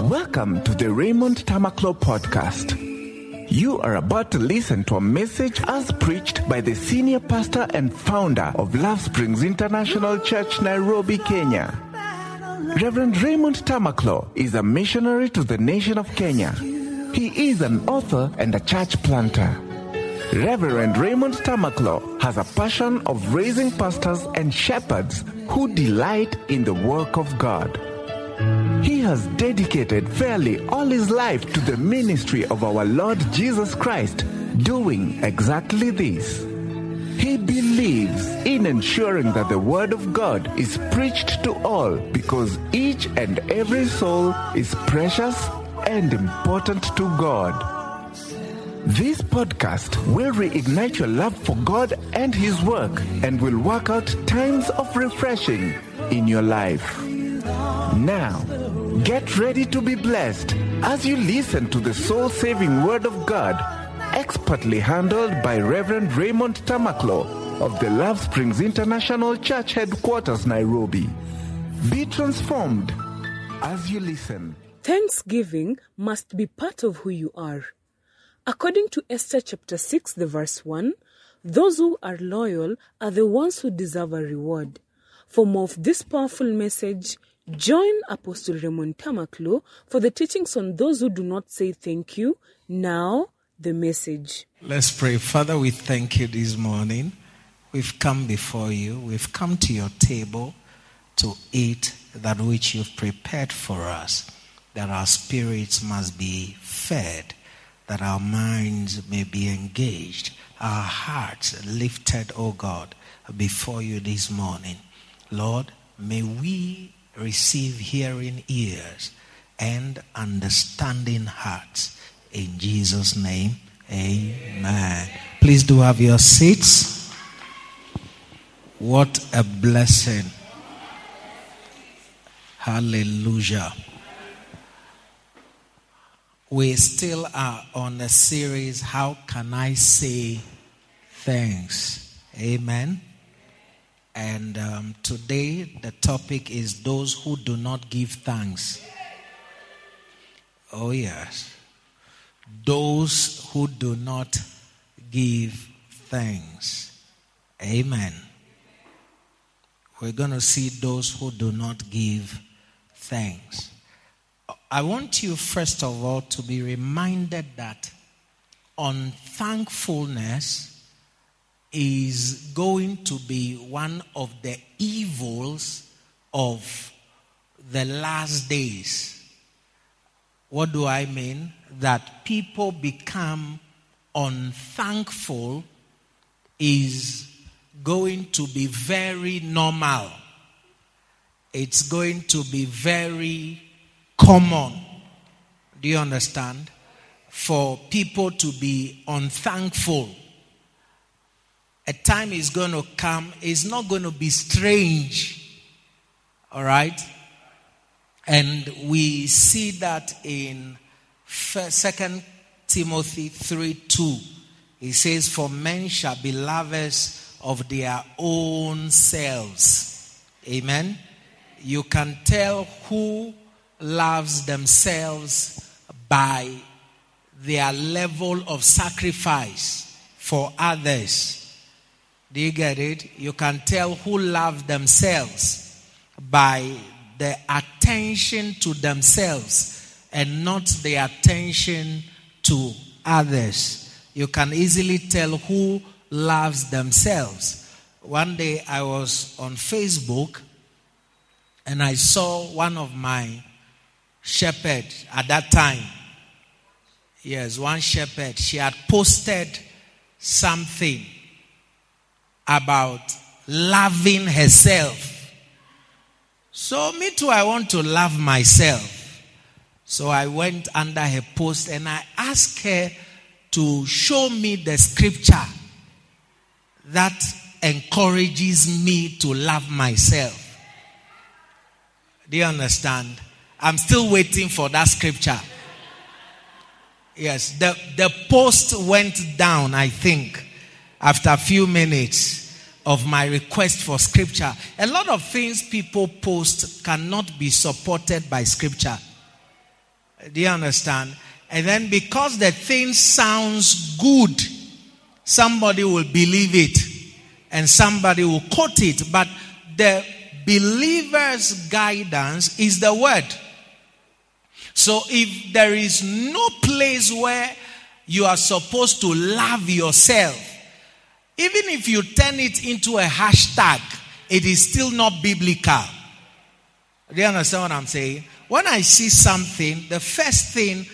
Uh-huh. Welcome to the Raymond Tamakloe podcast. You are about to listen to a message as preached by the senior pastor and founder of Love Springs International Church, Nairobi, Kenya. Reverend Raymond Tamakloe is a missionary to the nation of Kenya. He is an author and a church planter. Reverend Raymond Tamakloe has a passion of raising pastors and shepherds who delight in the work of God. He has dedicated fairly all his life to the ministry of our Lord Jesus Christ, doing exactly this. He believes in ensuring that the Word of God is preached to all because each and every soul is precious and important to God. This podcast will reignite your love for God and His work and will work out times of refreshing in your life. Now, get ready to be blessed as you listen to the soul saving Word of God, expertly handled by Reverend Raymond Tamakloe of the Love Springs International Church Headquarters, Nairobi. Be transformed as you listen. Thanksgiving must be part of who you are. According to Esther chapter 6, the verse 1, those who are loyal are the ones who deserve a reward. For more of this powerful message, join Apostle Raymond Tamakloe for the teachings on those who do not say thank you. Now, the message. Let's pray. Father, we thank you this morning. We've come before you. We've come to your table to eat that which you've prepared for us, that our spirits must be fed that our minds may be engaged, our hearts lifted, O oh God, before you this morning. Lord, may we receive hearing ears and understanding hearts. In Jesus' name, amen. Please do have your seats. What a blessing. Hallelujah we still are on the series How Can I Say Thanks? Amen. And um, today the topic is Those Who Do Not Give Thanks. Oh, yes. Those who do not give thanks. Amen. We're going to see those who do not give thanks. I want you, first of all, to be reminded that unthankfulness is going to be one of the evils of the last days. What do I mean? That people become unthankful is going to be very normal. It's going to be very common. Do you understand? For people to be unthankful. A time is going to come, it's not going to be strange. All right? And we see that in Second Timothy 3 2. It says, For men shall be lovers of their own selves. Amen. You can tell who loves themselves by their level of sacrifice for others. Do you get it? You can tell who love themselves by the attention to themselves and not the attention to others. You can easily tell who loves themselves. One day I was on Facebook and I saw one of my shepherd at that time. Yes, one shepherd. She had posted something about loving herself. So, me too, I want to love myself. So, I went under her post and I asked her to show me the scripture that encourages me to love myself. Do you understand? I'm still waiting for that scripture. Yes, the, the post went down, I think, after a few minutes of my request for scripture. A lot of things people post cannot be supported by scripture. Do you understand? And then because the thing sounds good, somebody will believe it and somebody will quote it. But the believer's guidance is the word. So if there is no place where you are supposed to love yourself, even if you turn it into a hashtag, it is still not biblical. Do you understand what I'm saying? When I see something, the first thing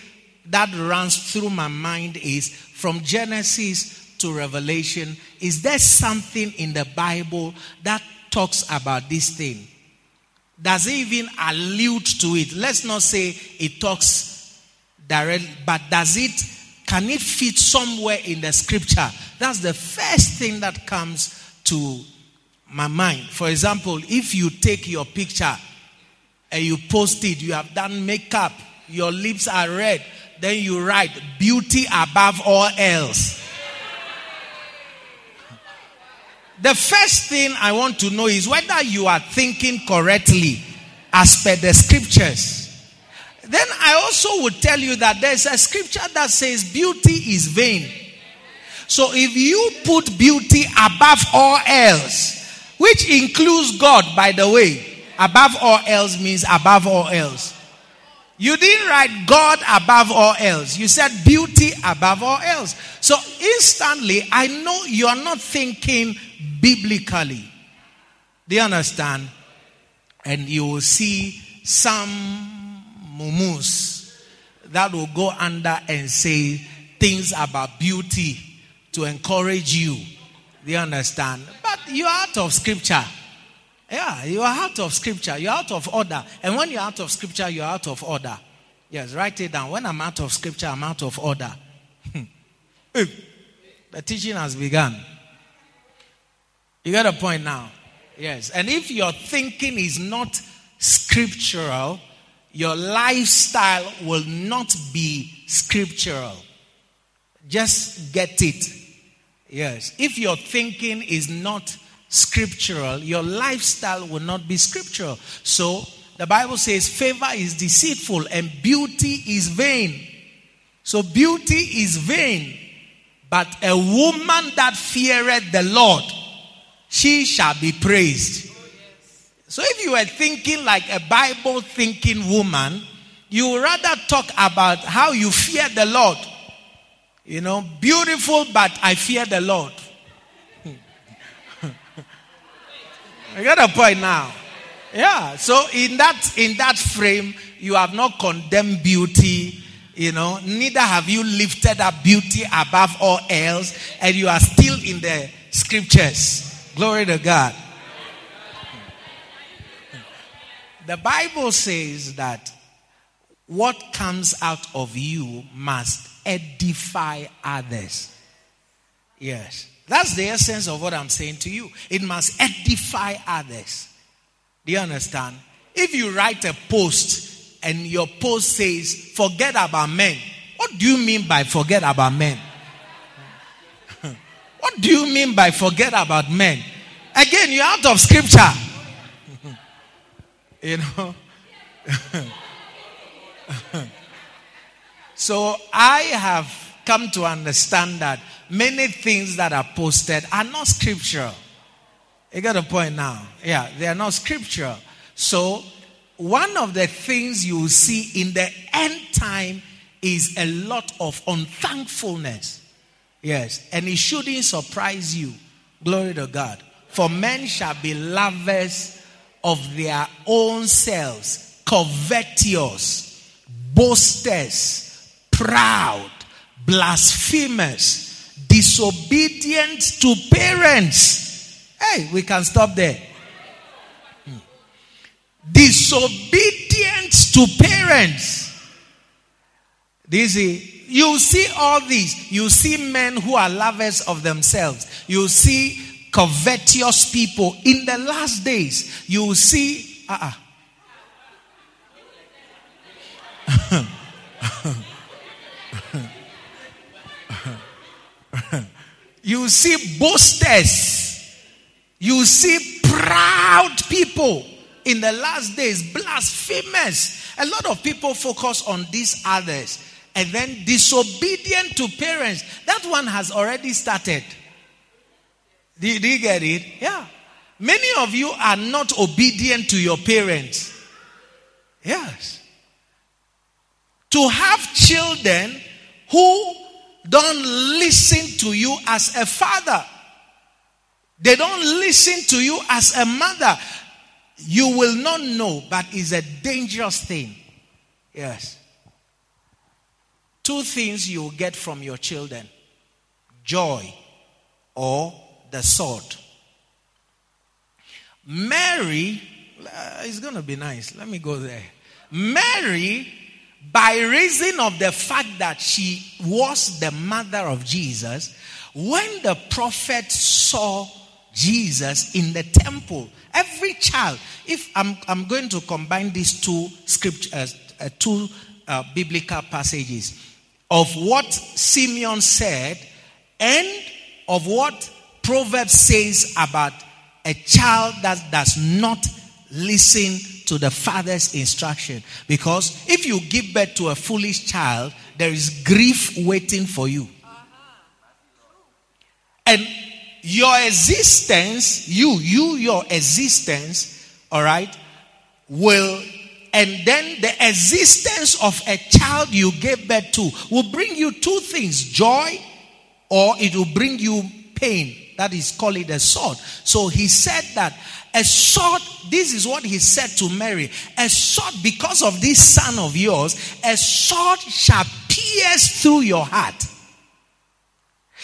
that runs through my mind is from Genesis to Revelation, is there something in the Bible that talks about this thing? Does it even allude to it? Let's not say it talks directly, but does it, can it fit somewhere in the scripture? That's the first thing that comes to my mind. For example, if you take your picture and you post it, you have done makeup, your lips are red, then you write beauty above all else. The first thing I want to know is whether you are thinking correctly as per the scriptures. Then I also would tell you that there's a scripture that says beauty is vain. So if you put beauty above all else, which includes God, by the way, above all else means above all else. You didn't write God above all else. You said beauty above all else. So instantly, I know you are not thinking biblically. Do you understand? And you will see some mumus that will go under and say things about beauty to encourage you. Do you understand? But you're out of scripture. Yeah, you are out of scripture. You're out of order. And when you're out of scripture, you're out of order. Yes, write it down. When I'm out of scripture, I'm out of order. Hmm. the teaching has begun. You got a point now? Yes. And if your thinking is not scriptural, your lifestyle will not be scriptural. Just get it. Yes. If your thinking is not scriptural, your lifestyle will not be scriptural. So the Bible says favor is deceitful and beauty is vain. So beauty is vain, but a woman that feareth the Lord, she shall be praised. So if you were thinking like a Bible thinking woman, you would rather talk about how you fear the Lord. You know, beautiful, but I fear the Lord. I got a point now. Yeah. So in that in that frame, you have not condemned beauty. You know, neither have you lifted up beauty above all else, and you are still in the scriptures. Glory to God. The Bible says that what comes out of you must edify others. Yes. That's the essence of what I'm saying to you. It must edify others. Do you understand? If you write a post and your post says, forget about men, what do you mean by forget about men? what do you mean by forget about men? Again, you're out of scripture. You know? so I have come to understand that many things that are posted are not scriptural. You got a point now? Yeah, they are not scriptural. So, one of the things you see in the end time is a lot of unthankfulness. Yes, and it shouldn't surprise you. Glory to God. For men shall be lovers of their own selves, covetous, boasters, proud, blasphemous, disobedient to parents. Hey, we can stop there. Hmm. Disobedient to parents. This is, you see all these. You see men who are lovers of themselves. You see covetous people in the last days. you will see, uh-uh. you see boasters. You see proud people in the last days, blasphemous. A lot of people focus on these others and then disobedient to parents. That one has already started. Do, do you get it? Yeah. Many of you are not obedient to your parents. Yes. To have children who don't listen to you as a father, they don't listen to you as a mother. You will not know, but it's a dangerous thing. Yes. Two things you will get from your children joy or the sword. Mary, uh, it's going to be nice. Let me go there. Mary, by reason of the fact that she was the mother of Jesus, when the prophet saw Jesus in the temple, every child, if I'm, I'm going to combine these two scriptures, uh, two uh, biblical passages of what Simeon said and of what Proverbs says about a child that does not listen to the father's instruction. Because if you give birth to a foolish child, there is grief waiting for you. And your existence, you, you, your existence, all right, will, and then the existence of a child you gave birth to will bring you two things joy, or it will bring you pain that is called it a sword. So he said that a sword, this is what he said to Mary. A sword, because of this son of yours, a sword shall pierce through your heart.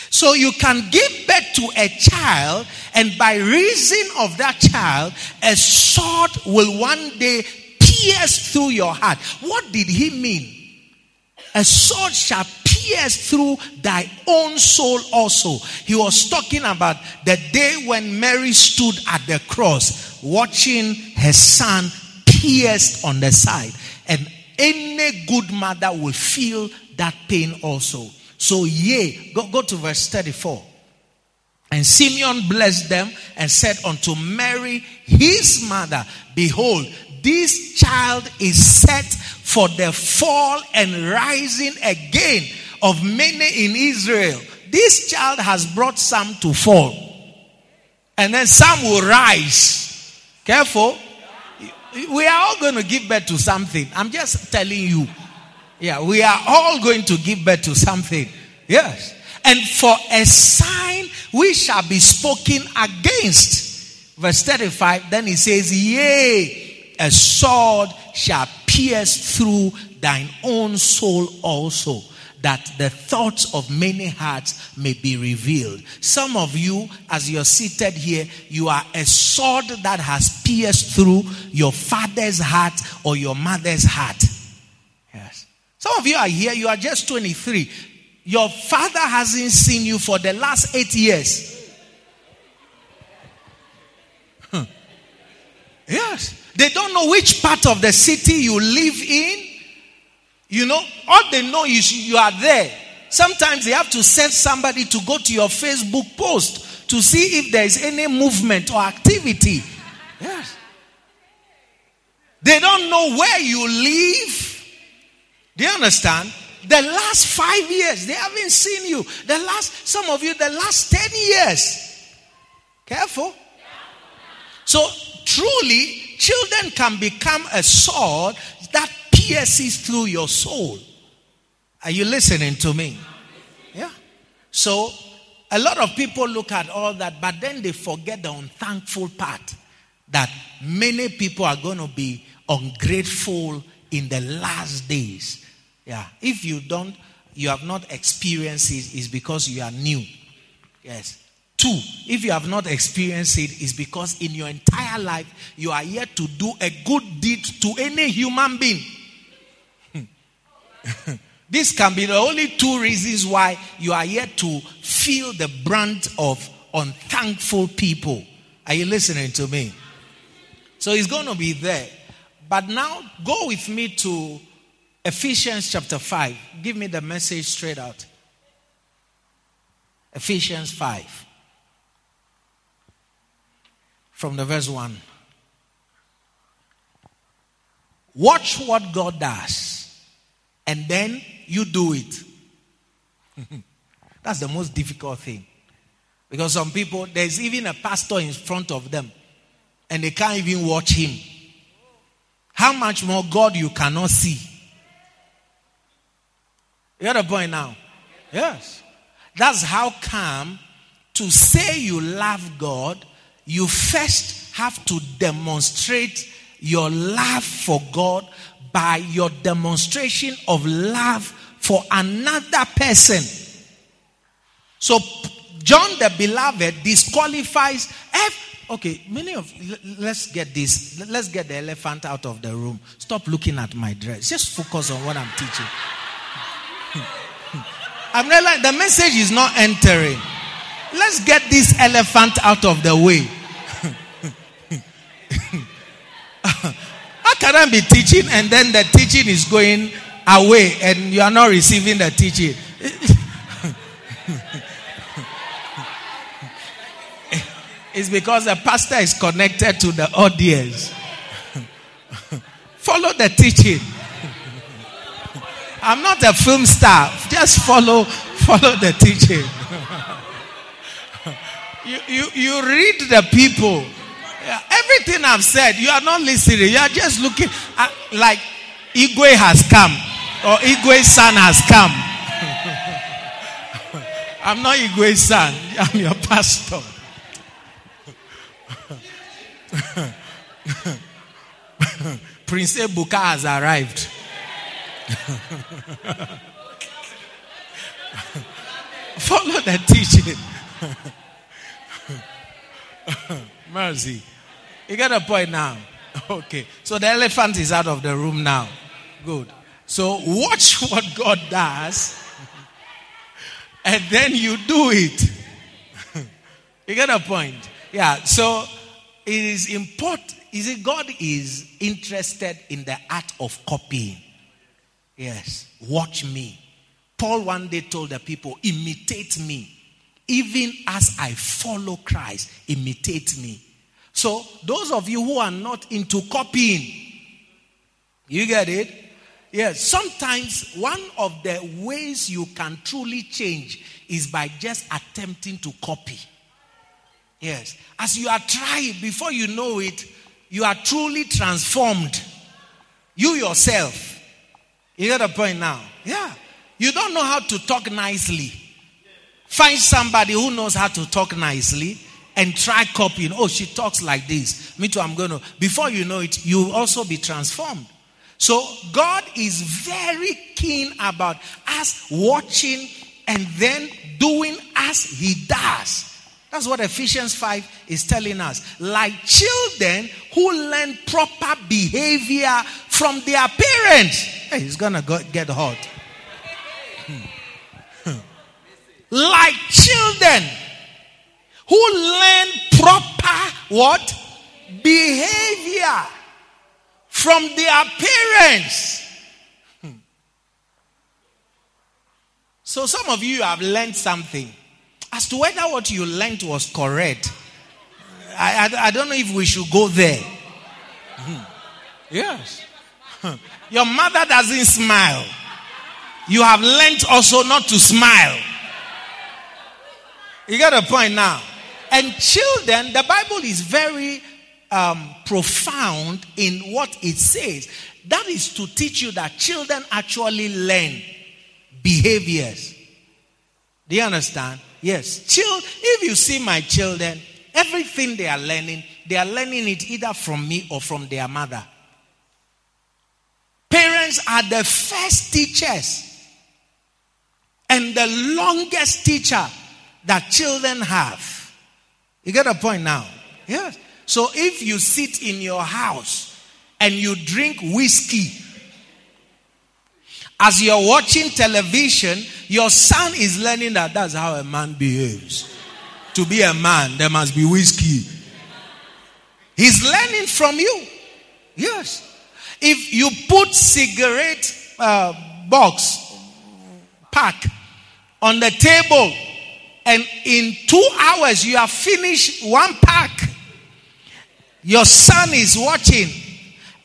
So you can give birth to a child, and by reason of that child, a sword will one day pierce through your heart. What did he mean? A sword shall pierce through thy own soul also. He was talking about the day when Mary stood at the cross, watching her son pierced on the side. And any good mother will feel that pain also. So, yea, go, go to verse 34. And Simeon blessed them and said unto Mary, his mother, Behold, this child is set for the fall and rising again of many in Israel. This child has brought some to fall. And then some will rise. Careful. We are all going to give birth to something. I'm just telling you. Yeah, we are all going to give birth to something. Yes. And for a sign we shall be spoken against. Verse 35, then he says, Yea, a sword shall pierce through thine own soul also that the thoughts of many hearts may be revealed. Some of you, as you're seated here, you are a sword that has pierced through your father's heart or your mother's heart. Yes. Some of you are here, you are just 23. Your father hasn't seen you for the last eight years. Huh. Yes. They don't know which part of the city you live in. You know, all they know is you are there. Sometimes they have to send somebody to go to your Facebook post to see if there is any movement or activity. Yes. They don't know where you live. Do you understand? The last five years, they haven't seen you. The last, some of you, the last 10 years. Careful. So, truly, children can become a sword that pierces through your soul. Are you listening to me? Yeah. So, a lot of people look at all that, but then they forget the unthankful part that many people are going to be ungrateful in the last days. Yeah. If you don't, you have not experienced it, is because you are new. Yes. Two, if you have not experienced it, is because in your entire life you are yet to do a good deed to any human being. this can be the only two reasons why you are yet to feel the brunt of unthankful people. Are you listening to me? So it's going to be there. But now go with me to Ephesians chapter 5. Give me the message straight out. Ephesians 5. From the verse 1. Watch what God does, and then you do it. That's the most difficult thing. Because some people, there's even a pastor in front of them, and they can't even watch him. How much more God you cannot see? You got a point now? Yes. That's how come to say you love God, you first have to demonstrate your love for God by your demonstration of love for another person. So, John the Beloved disqualifies. okay, many of let's get this. Let's get the elephant out of the room. Stop looking at my dress. Just focus on what I'm teaching. I'm realizing the message is not entering. Let's get this elephant out of the way. How can I be teaching and then the teaching is going away and you are not receiving the teaching? it's because the pastor is connected to the audience. Follow the teaching. I'm not a film star. Just follow follow the teaching. you, you, you read the people. Yeah, everything I've said, you are not listening. You are just looking at, like Igwe has come or Igwe's son has come. I'm not Igwe's son. I'm your pastor. Prince Ebuka has arrived. Follow the teaching. Mercy. You get a point now? Okay. So the elephant is out of the room now. Good. So watch what God does and then you do it. you get a point? Yeah. So it is important. Is it God is interested in the art of copying? Yes. Watch me. Paul one day told the people, imitate me. Even as I follow Christ, imitate me. So, those of you who are not into copying, you get it? Yes, sometimes one of the ways you can truly change is by just attempting to copy. Yes, as you are trying, before you know it, you are truly transformed. You yourself. You get the point now? Yeah. You don't know how to talk nicely. Find somebody who knows how to talk nicely and try copying. Oh, she talks like this. Me too, I'm going to. Before you know it, you'll also be transformed. So, God is very keen about us watching and then doing as He does. That's what Ephesians 5 is telling us. Like children who learn proper behavior from their parents. Hey, it's going to get hot. Hmm. Hmm. like children who learn proper what? Behavior from their parents. So some of you have learned something. As to whether what you learned was correct, I, I, I don't know if we should go there. Hmm. Yes. Your mother doesn't smile. You have learned also not to smile. You got a point now. And children, the Bible is very um, profound in what it says. That is to teach you that children actually learn behaviors. Do you understand? Yes. Child, if you see my children, everything they are learning, they are learning it either from me or from their mother. Parents are the first teachers and the longest teacher that children have. You get a point now? Yes. So if you sit in your house and you drink whiskey, as you're watching television, your son is learning that that's how a man behaves. To be a man, there must be whiskey. He's learning from you. Yes. If you put cigarette uh, box pack on the table and in two hours you have finished one pack, your son is watching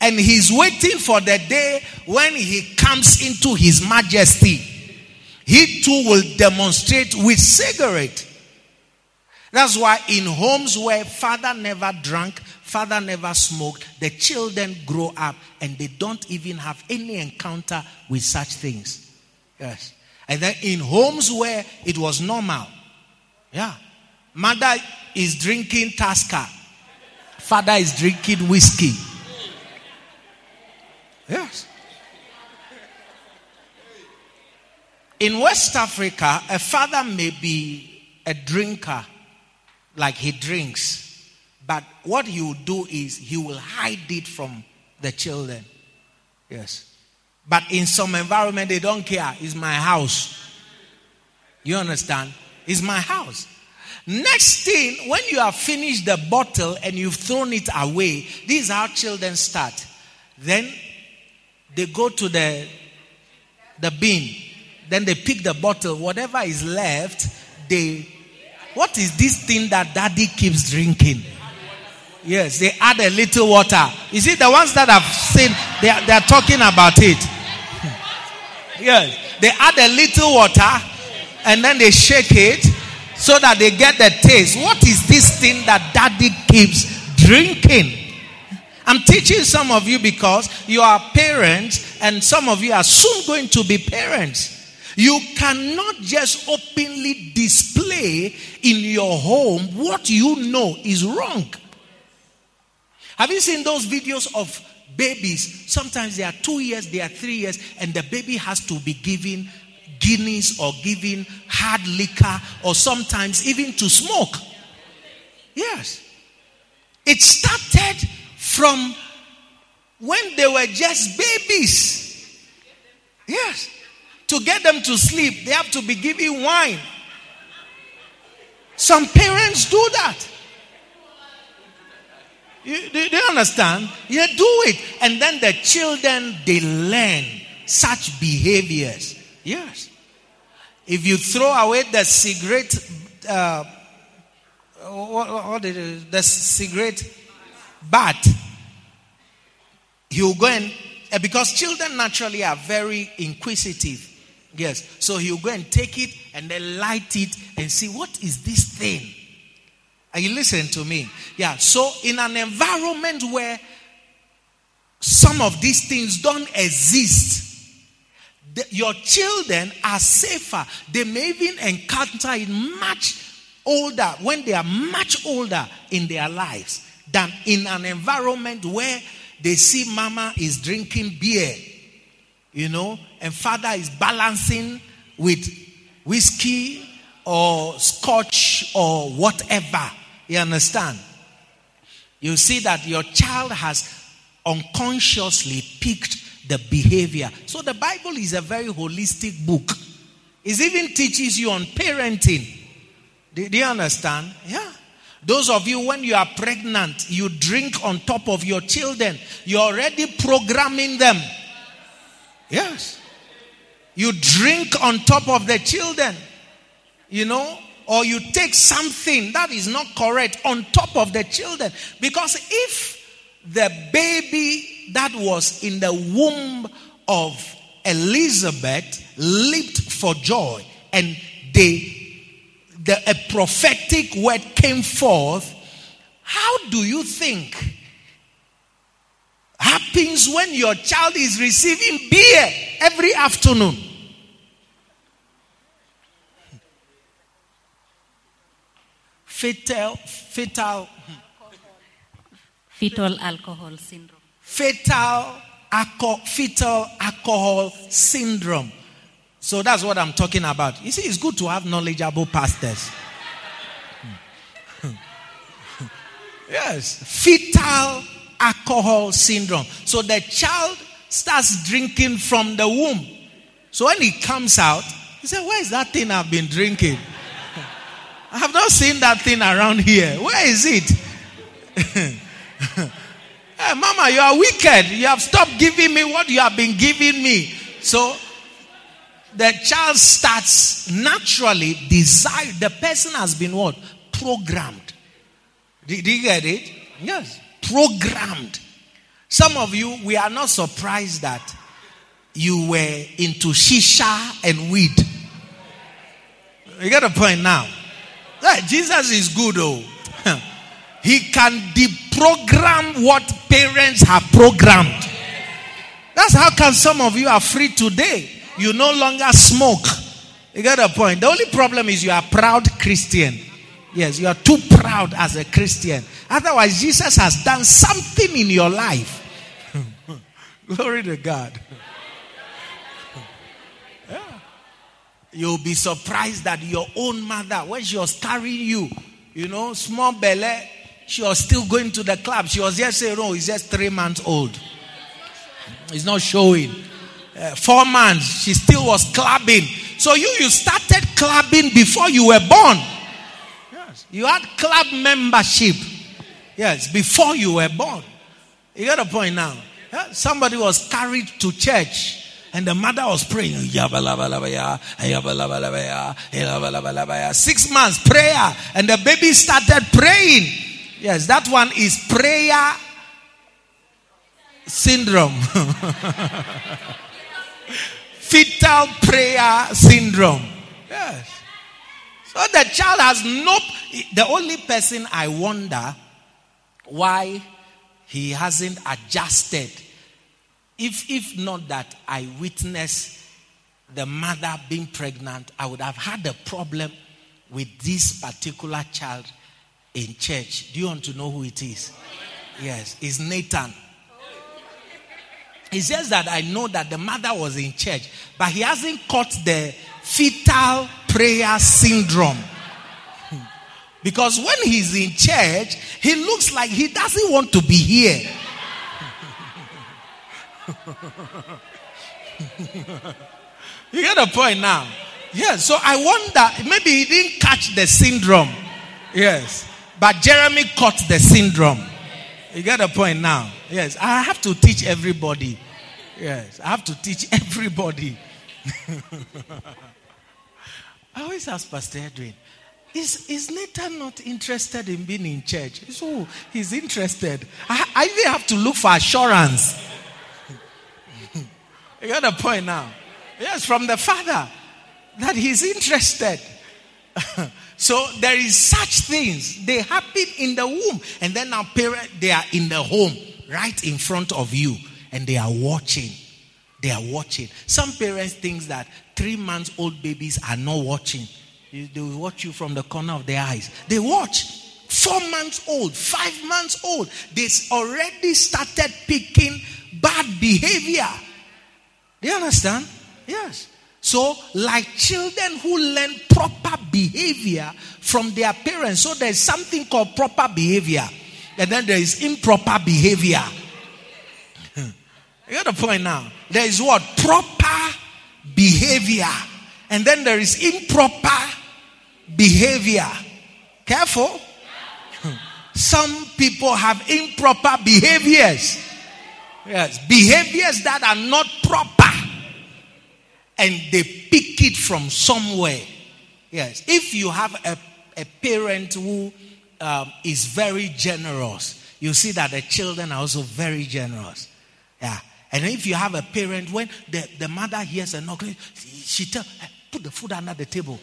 And he's waiting for the day when he comes into his majesty. He too will demonstrate with cigarette. That's why in homes where father never drank, father never smoked, the children grow up and they don't even have any encounter with such things. Yes. And then in homes where it was normal, yeah, mother is drinking Tusker, father is drinking whiskey. Yes. In West Africa, a father may be a drinker, like he drinks, but what he will do is he will hide it from the children. Yes. But in some environment, they don't care. It's my house. You understand? It's my house. Next thing, when you have finished the bottle and you've thrown it away, this is how children start. Then they go to the, the bin. Then they pick the bottle. Whatever is left, they. What is this thing that daddy keeps drinking? Yes, they add a little water. Is it the ones that have seen, they are, they are talking about it. yes, they add a little water and then they shake it so that they get the taste. What is this thing that daddy keeps drinking? I'm teaching some of you because you are parents and some of you are soon going to be parents. You cannot just openly display in your home what you know is wrong. Have you seen those videos of babies? Sometimes they are two years, they are three years, and the baby has to be given Guinness or giving hard liquor or sometimes even to smoke. Yes. It started from when they were just babies. Yes. To get them to sleep, they have to be given wine. Some parents do that. You, do, you understand? You do it. And then the children, they learn such behaviors. Yes. If you throw away the cigarette, uh, what, what it the cigarette butt, he'll go and, uh, because children naturally are very inquisitive. Yes. So he'll go and take it and then light it and see what is this thing. Are you listening to me? Yeah. So in an environment where some of these things don't exist, the, your children are safer. They may even encounter it much older when they are much older in their lives than in an environment where they see mama is drinking beer, you know, and father is balancing with whiskey or scotch or whatever. You understand? You see that your child has unconsciously picked the behavior. So the Bible is a very holistic book. It even teaches you on parenting. Do, do you understand? Yeah. Those of you, when you are pregnant, you drink on top of your children. You're already programming them. Yes. You drink on top of the children. You know, or you take something that is not correct on top of the children. Because if the baby that was in the womb of Elizabeth leaped for joy and they the, a prophetic word came forth, how do you think happens when your child is receiving beer every afternoon? Fatal, fatal, hmm. fetal alcohol syndrome. Fatal, alco- fetal alcohol syndrome. So that's what I'm talking about. You see, it's good to have knowledgeable pastors. yes, fetal alcohol syndrome. So the child starts drinking from the womb. So when he comes out, he said, Where is that thing I've been drinking? I have not seen that thing around here. Where is it? hey, Mama, you are wicked. You have stopped giving me what you have been giving me. So the child starts naturally desire. The person has been what? Programmed. Did, did you get it? Yes. Programmed Some of you, we are not surprised that you were into shisha and weed. You get a point now. Yeah, Jesus is good, though. He can deprogram what parents have programmed. That's how come some of you are free today. You no longer smoke. You get a point. The only problem is you are proud Christian. Yes, you are too proud as a Christian. Otherwise, Jesus has done something in your life. Glory to God. Yeah. You'll be surprised that your own mother, when she was carrying you, you know, small belly, she was still going to the club. She was just saying, "No, he's just three months old. He's not showing." Uh, four months, she still was clubbing. So you you started clubbing before you were born. Yes, you had club membership. Yes, before you were born. You got a point now. Yeah? Somebody was carried to church. And the mother was praying. Six months prayer. And the baby started praying. Yes, that one is prayer syndrome. Fetal prayer syndrome. Yes. So the child has no. The only person I wonder why he hasn't adjusted. If, if not that I witnessed the mother being pregnant, I would have had a problem with this particular child in church. Do you want to know who it is? Yes, it's Nathan. It's just that I know that the mother was in church, but he hasn't caught the fetal prayer syndrome. Because when he's in church, he looks like he doesn't want to be here. you get the point now? Yes. So I wonder, maybe he didn't catch the syndrome. Yes. But Jeremy caught the syndrome. You get the point now? Yes. I have to teach everybody. Yes. I have to teach everybody. I always ask Pastor Edwin, is, is Nathan not interested in being in church? So oh, he's interested. I, I even have to look for assurance. you got a point now? Yes, from the father that he's interested. So there is such things. They happen in the womb. And then our parents, they are in the home right in front of you. And they are watching. They are watching. Some parents think that three months old babies are not watching. They will watch you from the corner of their eyes. They watch. Four months old, five months old. They already started picking bad behavior. Do you understand? Yes. So, like children who learn proper behavior from their parents. So, there's something called proper behavior, and then there is improper behavior. you got the point now. There is what? Proper behavior, and then there is improper behavior. Careful. Some people have improper behaviors. Yes, behaviors that are not proper. And they pick it from somewhere. Yes, if you have a, a parent who um, is very generous, you see that the children are also very generous. Yeah. And if you have a parent, when the, the mother hears a knock, she tell, put the food under the table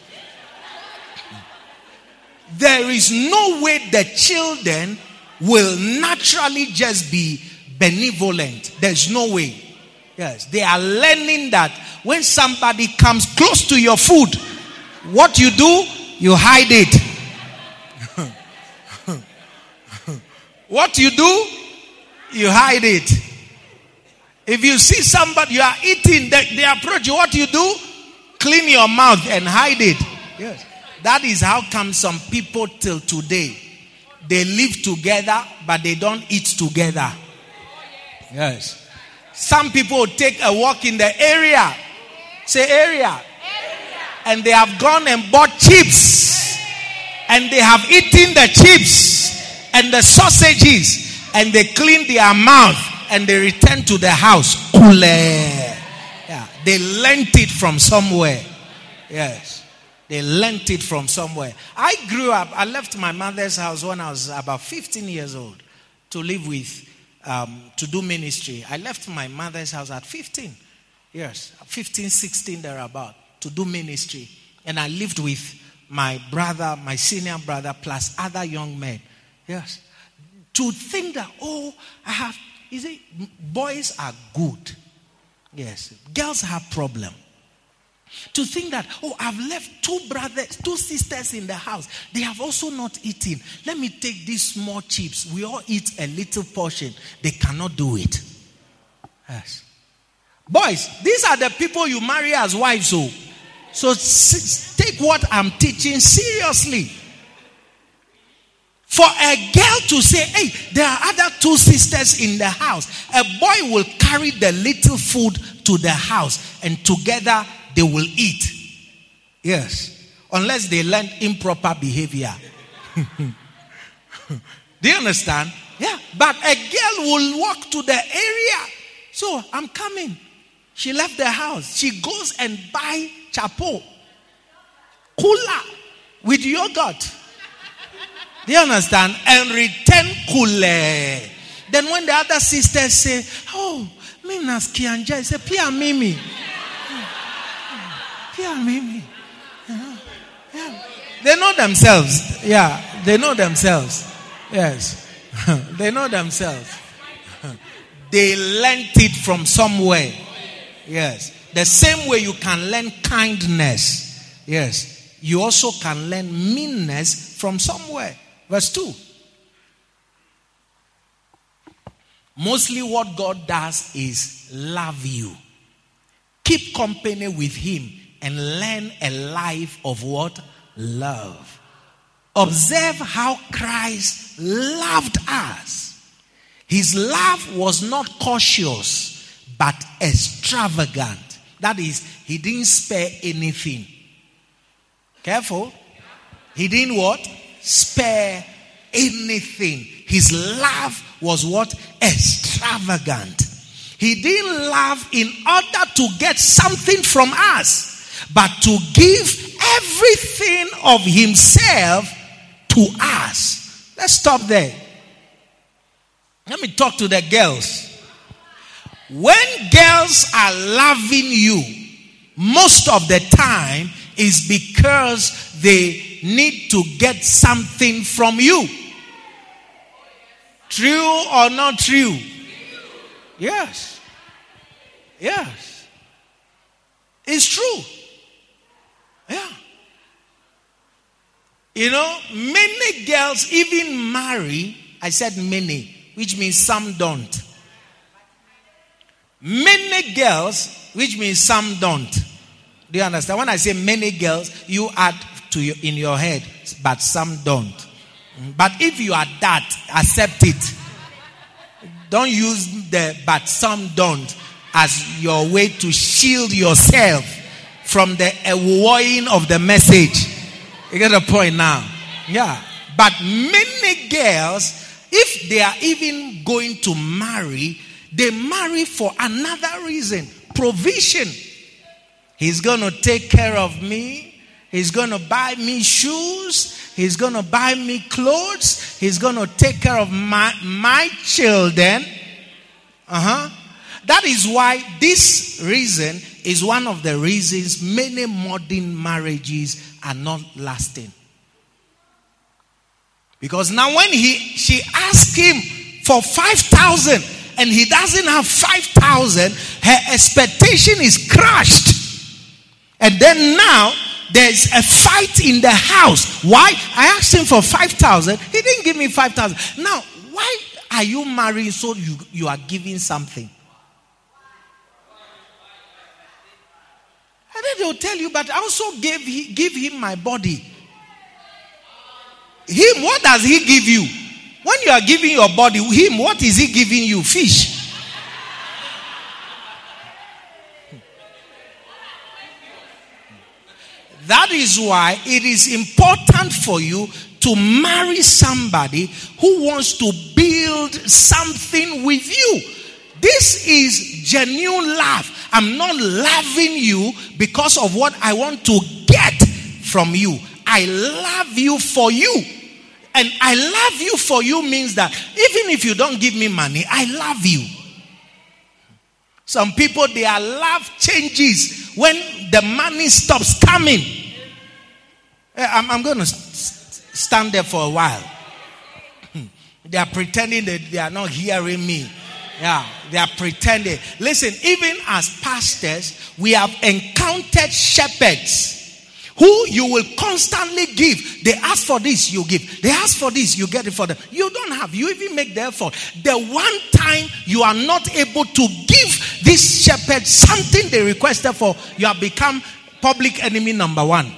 there is no way the children will naturally just be benevolent. There's no way. Yes, they are learning that when somebody comes close to your food, what you do, you hide it. what you do, you hide it. If you see somebody, you are eating, they, they approach you, what you do, clean your mouth and hide it. Yes. That is how come some people till today they live together but they don't eat together. Yes. Some people take a walk in the area. Say area. area. And they have gone and bought chips. And they have eaten the chips and the sausages and they clean their mouth and they return to the house. Yeah. They lent it from somewhere. Yes. They lent it from somewhere. I grew up, I left my mother's house when I was about 15 years old to live with um, to do ministry. I left my mother's house at 15 years, 15, 16, thereabout, to do ministry. And I lived with my brother, my senior brother, plus other young men. Yes. To think that, oh, I have, you see, boys are good. Yes. Girls have problem. To think that, oh, I've left two brothers, two sisters in the house. They have also not eaten. Let me take these small chips. We all eat a little portion. They cannot do it. Yes. Boys, these are the people you marry as wives. Oh. so take what I'm teaching seriously. For a girl to say, hey, there are other two sisters in the house, a boy will carry the little food to the house and together they will eat. Yes. Unless they learn improper behavior. Do you understand? Yeah. But a girl will walk to the area. So I'm coming. She left the house. She goes and buy chapo, cooler with yogurt. Do you understand? And return cooler. Then when the other sisters say, "Oh, me naskianja," say, "Pia mimi." Yeah, maybe. Yeah. They know themselves. Yeah, they know themselves. Yes. they know themselves. they learned it from somewhere. Yes. The same way you can learn kindness. Yes. You also can learn meanness from somewhere. Verse 2. Mostly what God does is love you. Keep company with Him and learn a life of what? Love. Observe how Christ loved us. His love was not cautious, but extravagant. That is, he didn't spare anything. Careful. He didn't what? Spare anything. His love was what? Extravagant. He didn't love in order to get something from us but to give everything of himself to us. Let's stop there. Let me talk to the girls. When girls are loving you, most of the time is because they need to get something from you. True or not true? Yes. Yes. It's true. Yeah. You know, many girls even marry. I said many, which means some don't. Many girls, which means some don't. Do you understand? When I say many girls, you add to your, in your head, but some don't. But if you are that, accept it. Don't use the but some don't as your way to shield yourself from the awooing of the message. You get the point now? Yeah. But many girls, if they are even going to marry, they marry for another reason provision. He's going to take care of me. He's going to buy me shoes. He's going to buy me clothes. He's going to take care of my, my children. Uh huh. That is why this reason is one of the reasons many modern marriages are not lasting. Because now when he she asked him for 5000 and he doesn't have 5000, her expectation is crushed. And then now there's a fight in the house. Why? I asked him for 5,000. He didn't give me 5,000. Now, why are you marrying so you, you are giving something? They'll tell you, but I also gave give him my body. Him, what does he give you? When you are giving your body, him, what is he giving you? Fish. That is why it is important for you to marry somebody who wants to build something with you. This is genuine love. I'm not loving you because of what I want to get from you. I love you for you. And I love you for you means that even if you don't give me money, I love you. Some people, their love changes when the money stops coming. Eh, I'm, I'm going to stand there for a while. They are pretending that they are not hearing me. Yeah, they are pretending. Listen, even as pastors, we have encountered shepherds who you will constantly give. They ask for this, you give. They ask for this, you get it for them. You don't have, you even make the effort. The one time you are not able to give this shepherd something they requested for, you have become public enemy number one.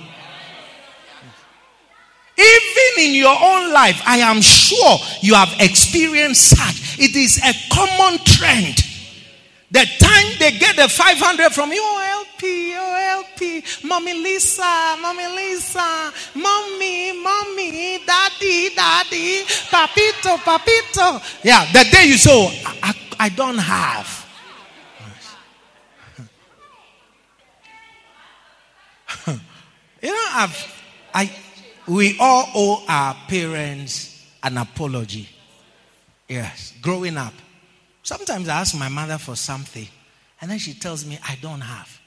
Even in your own life, I am sure you have experienced such. It is a common trend. The time they get the 500 from you, oh LP, oh LP, Mommy Lisa, Mommy Lisa, Mommy, Mommy, Daddy, Daddy, Papito, Papito. Yeah, the day you say, oh, I, I don't have. you know, I've, I, we all owe our parents an apology. Yes, growing up. Sometimes I ask my mother for something, and then she tells me I don't have.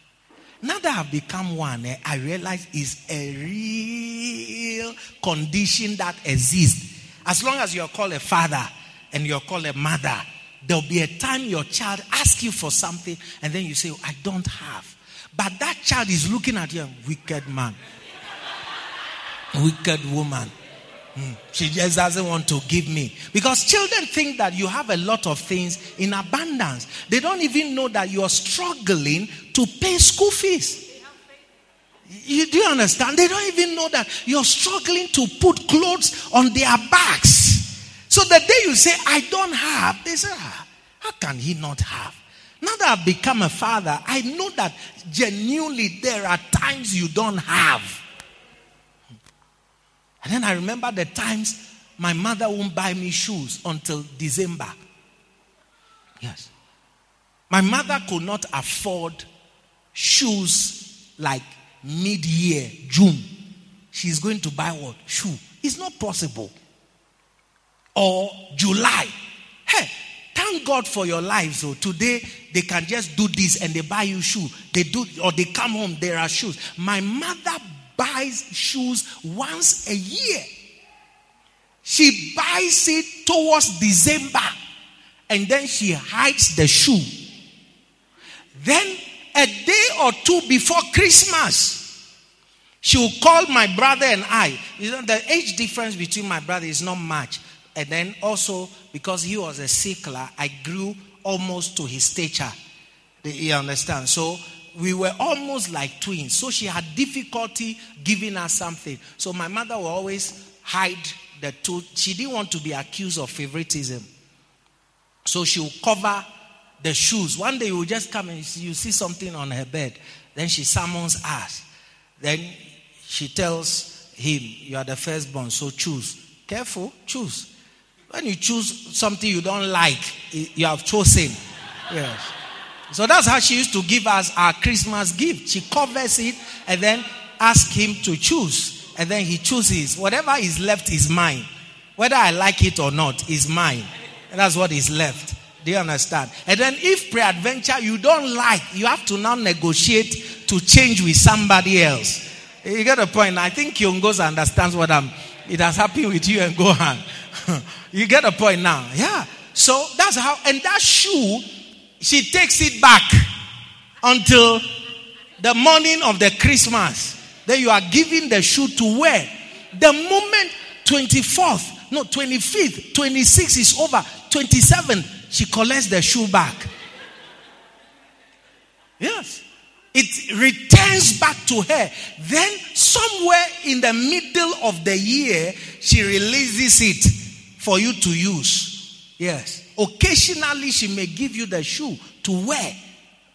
Now that I've become one, eh, I realize it's a real condition that exists. As long as you're called a father and you're called a mother, there'll be a time your child asks you for something, and then you say, I don't have. But that child is looking at you, wicked man wicked woman. Mm. She just doesn't want to give me. Because children think that you have a lot of things in abundance. They don't even know that you are struggling to pay school fees. You, do you understand? They don't even know that you're struggling to put clothes on their backs. So the day you say, I don't have, they say, ah, how can he not have? Now that I've become a father, I know that genuinely there are times you don't have. And then I remember the times my mother won't buy me shoes until December. Yes. My mother could not afford shoes like mid year, June. She's going to buy what? Shoe. It's not possible. Or July. Hey, thank God for your life. So today they can just do this and they buy you shoe. They do or they come home, there are shoes. My mother buys shoes once a year. She buys it towards December and then she hides the shoe. Then, a day or two before Christmas, she will call my brother and I. You know, the age difference between my brother is not much. And then also, because he was a sickler, I grew almost to his stature. You understand? So we were almost like twins. So she had difficulty giving us something. So my mother will always hide the two. She didn't want to be accused of favoritism. So she will cover the shoes. One day you will just come and you see something on her bed. Then she summons us. Then she tells him, You are the firstborn, so choose. Careful, choose. When you choose something you don't like, you have chosen. Yes. So that's how she used to give us our Christmas gift. She covers it and then asks him to choose. And then he chooses. Whatever is left is mine. Whether I like it or not is mine. And that's what is left. Do you understand? And then if pre-adventure you don't like, you have to now negotiate to change with somebody else. You get the point? I think Yongos understands what I'm. It has happened with you and Gohan. you get the point now? Yeah. So that's how. And that shoe she takes it back until the morning of the Christmas. Then you are giving the shoe to wear. The moment 24th, no, 25th, 26th is over, 27, she collects the shoe back. Yes. It returns back to her. Then, somewhere in the middle of the year, she releases it for you to use. Yes. Occasionally, she may give you the shoe to wear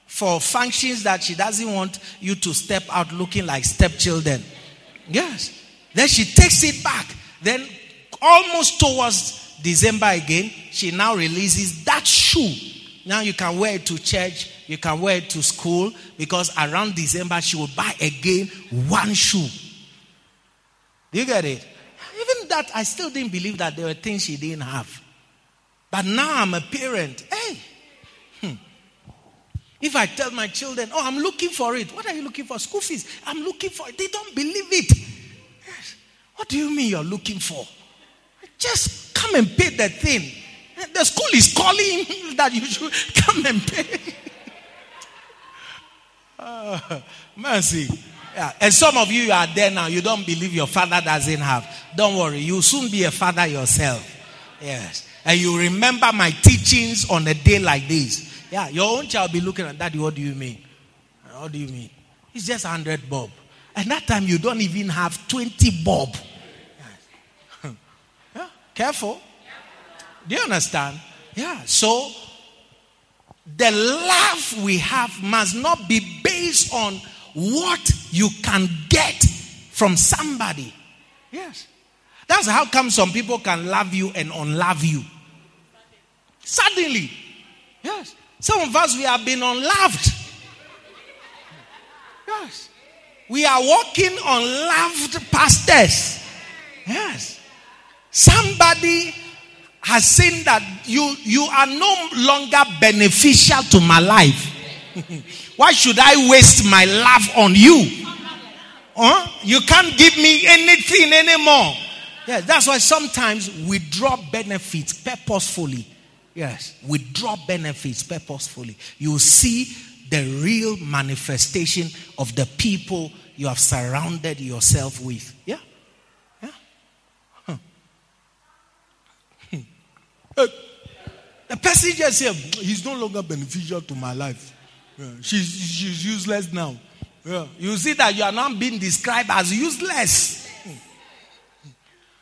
for functions that she doesn't want you to step out looking like stepchildren. Yes. Then she takes it back. Then, almost towards December again, she now releases that shoe. Now you can wear it to church, you can wear it to school, because around December she will buy again one shoe. Do you get it? Even that I still didn't believe that there were things she didn't have. But now I'm a parent. Hey, hmm. if I tell my children, "Oh, I'm looking for it," what are you looking for? School fees. I'm looking for it. They don't believe it. What do you mean you're looking for? Just come and pay the thing. The school is calling that you should come and pay. uh, mercy. Yeah. And some of you, you are there now. You don't believe your father doesn't have. Don't worry. You'll soon be a father yourself. Yes. And you remember my teachings on a day like this. Yeah. Your own child will be looking at daddy. What do you mean? What do you mean? It's just 100 bob. And that time you don't even have 20 bob. yeah. Careful. Do you understand? Yeah. So the love we have must not be based on what you can get from somebody. Yes. That's how come some people can love you and unlove you. Suddenly. Yes. Some of us, we have been unloved. Yes. We are walking unloved pastors. Yes. Somebody has seen that you, you are no longer beneficial to my life. Why should I waste my love on you? Huh? You can't give me anything anymore. Yes, that's why sometimes we draw benefits purposefully. Yes, Withdraw benefits purposefully. You see the real manifestation of the people you have surrounded yourself with. Yeah? Yeah? Huh. Hmm. the person just said, He's no longer beneficial to my life. Yeah. She's, she's useless now. Yeah. You see that you are not being described as useless.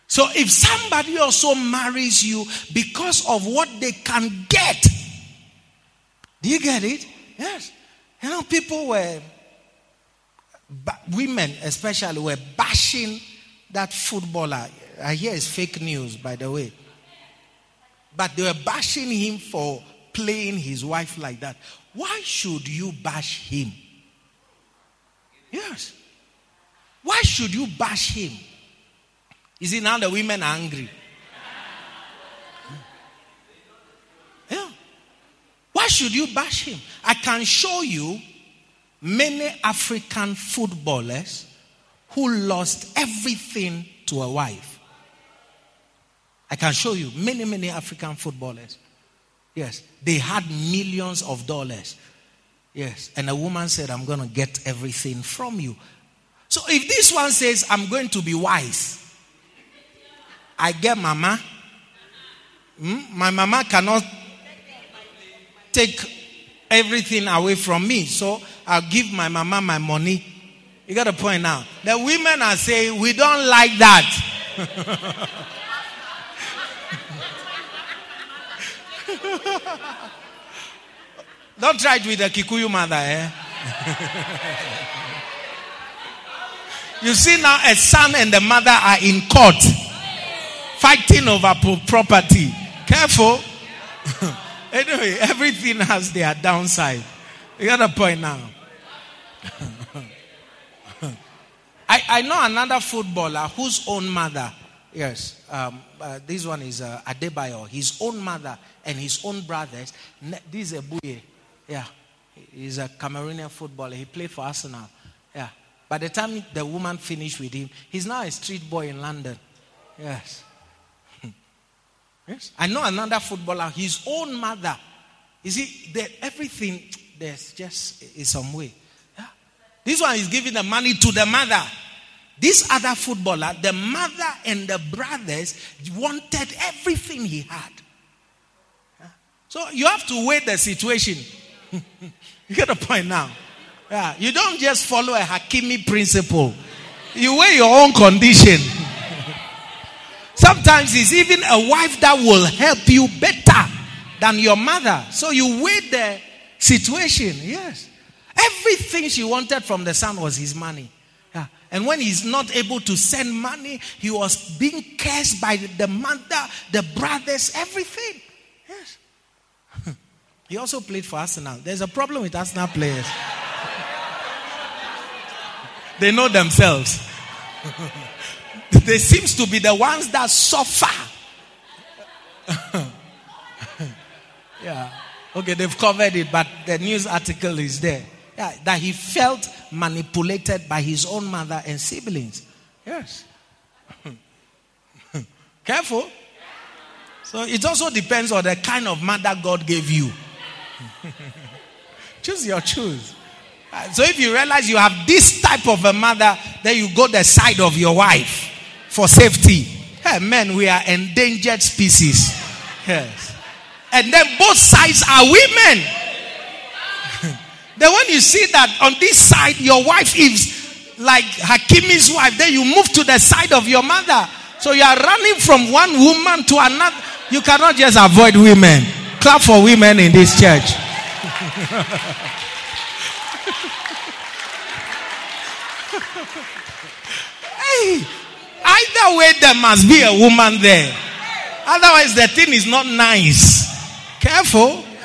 So if somebody also marries you because of what they can get, do you get it? Yes. You know, people were, women especially, were bashing that footballer. I hear it's fake news, by the way. But they were bashing him for playing his wife like that. Why should you bash him? Yes. Why should you bash him? Is it now the women are angry? Yeah. Why should you bash him? I can show you many African footballers who lost everything to a wife. I can show you many, many African footballers. Yes. They had millions of dollars. Yes. And a woman said, I'm going to get everything from you. So if this one says, I'm going to be wise, I get mama. Hmm? My mama cannot take everything away from me. So I'll give my mama my money. You got a point now. The women are saying, we don't like that. Don't try it with a Kikuyu mother, eh? you see now, a son and the mother are in court fighting over property. Careful. anyway, everything has their downside. You got a point now. I, I know another footballer whose own mother, yes, um, uh, this one is uh, Adebayor, his own mother and his own brothers. This is a boy. Yeah. He's a Cameroonian footballer. He played for Arsenal. Yeah. By the time the woman finished with him, he's now a street boy in London. Yes. Yes. I know another footballer, his own mother. You see, that everything there's just is some way. Yeah. This one is giving the money to the mother. This other footballer, the mother and the brothers wanted everything he had. Yeah. So you have to weigh the situation. you get the point now. Yeah, you don't just follow a Hakimi principle. You weigh your own condition. Sometimes it's even a wife that will help you better than your mother. So you weigh the situation. Yes. Everything she wanted from the son was his money. Yeah. And when he's not able to send money, he was being cursed by the mother, the brothers, everything. Yes. He also played for Arsenal. There's a problem with Arsenal players. they know themselves. they seems to be the ones that suffer. yeah. Okay, they've covered it, but the news article is there. Yeah, that he felt manipulated by his own mother and siblings. Yes. Careful. So it also depends on the kind of mother God gave you. choose your choose. Uh, so if you realize you have this type of a mother, then you go the side of your wife for safety. Hey, men, we are endangered species. Yes. And then both sides are women. then when you see that on this side your wife is like Hakimi's wife, then you move to the side of your mother. So you are running from one woman to another. You cannot just avoid women. Clap for women in this church. hey, either way, there must be a woman there. Otherwise, the thing is not nice. Careful.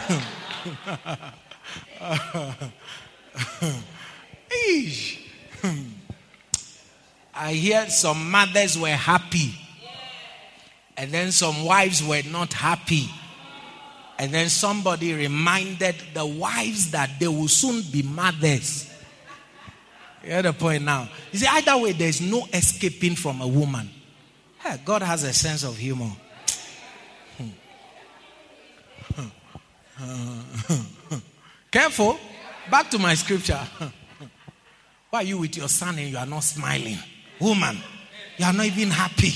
I hear some mothers were happy, and then some wives were not happy. And then somebody reminded the wives that they will soon be mothers. You hear the point now? You see, either way, there's no escaping from a woman. Hey, God has a sense of humor. Careful. Back to my scripture. Why are you with your son and you are not smiling? Woman, you are not even happy.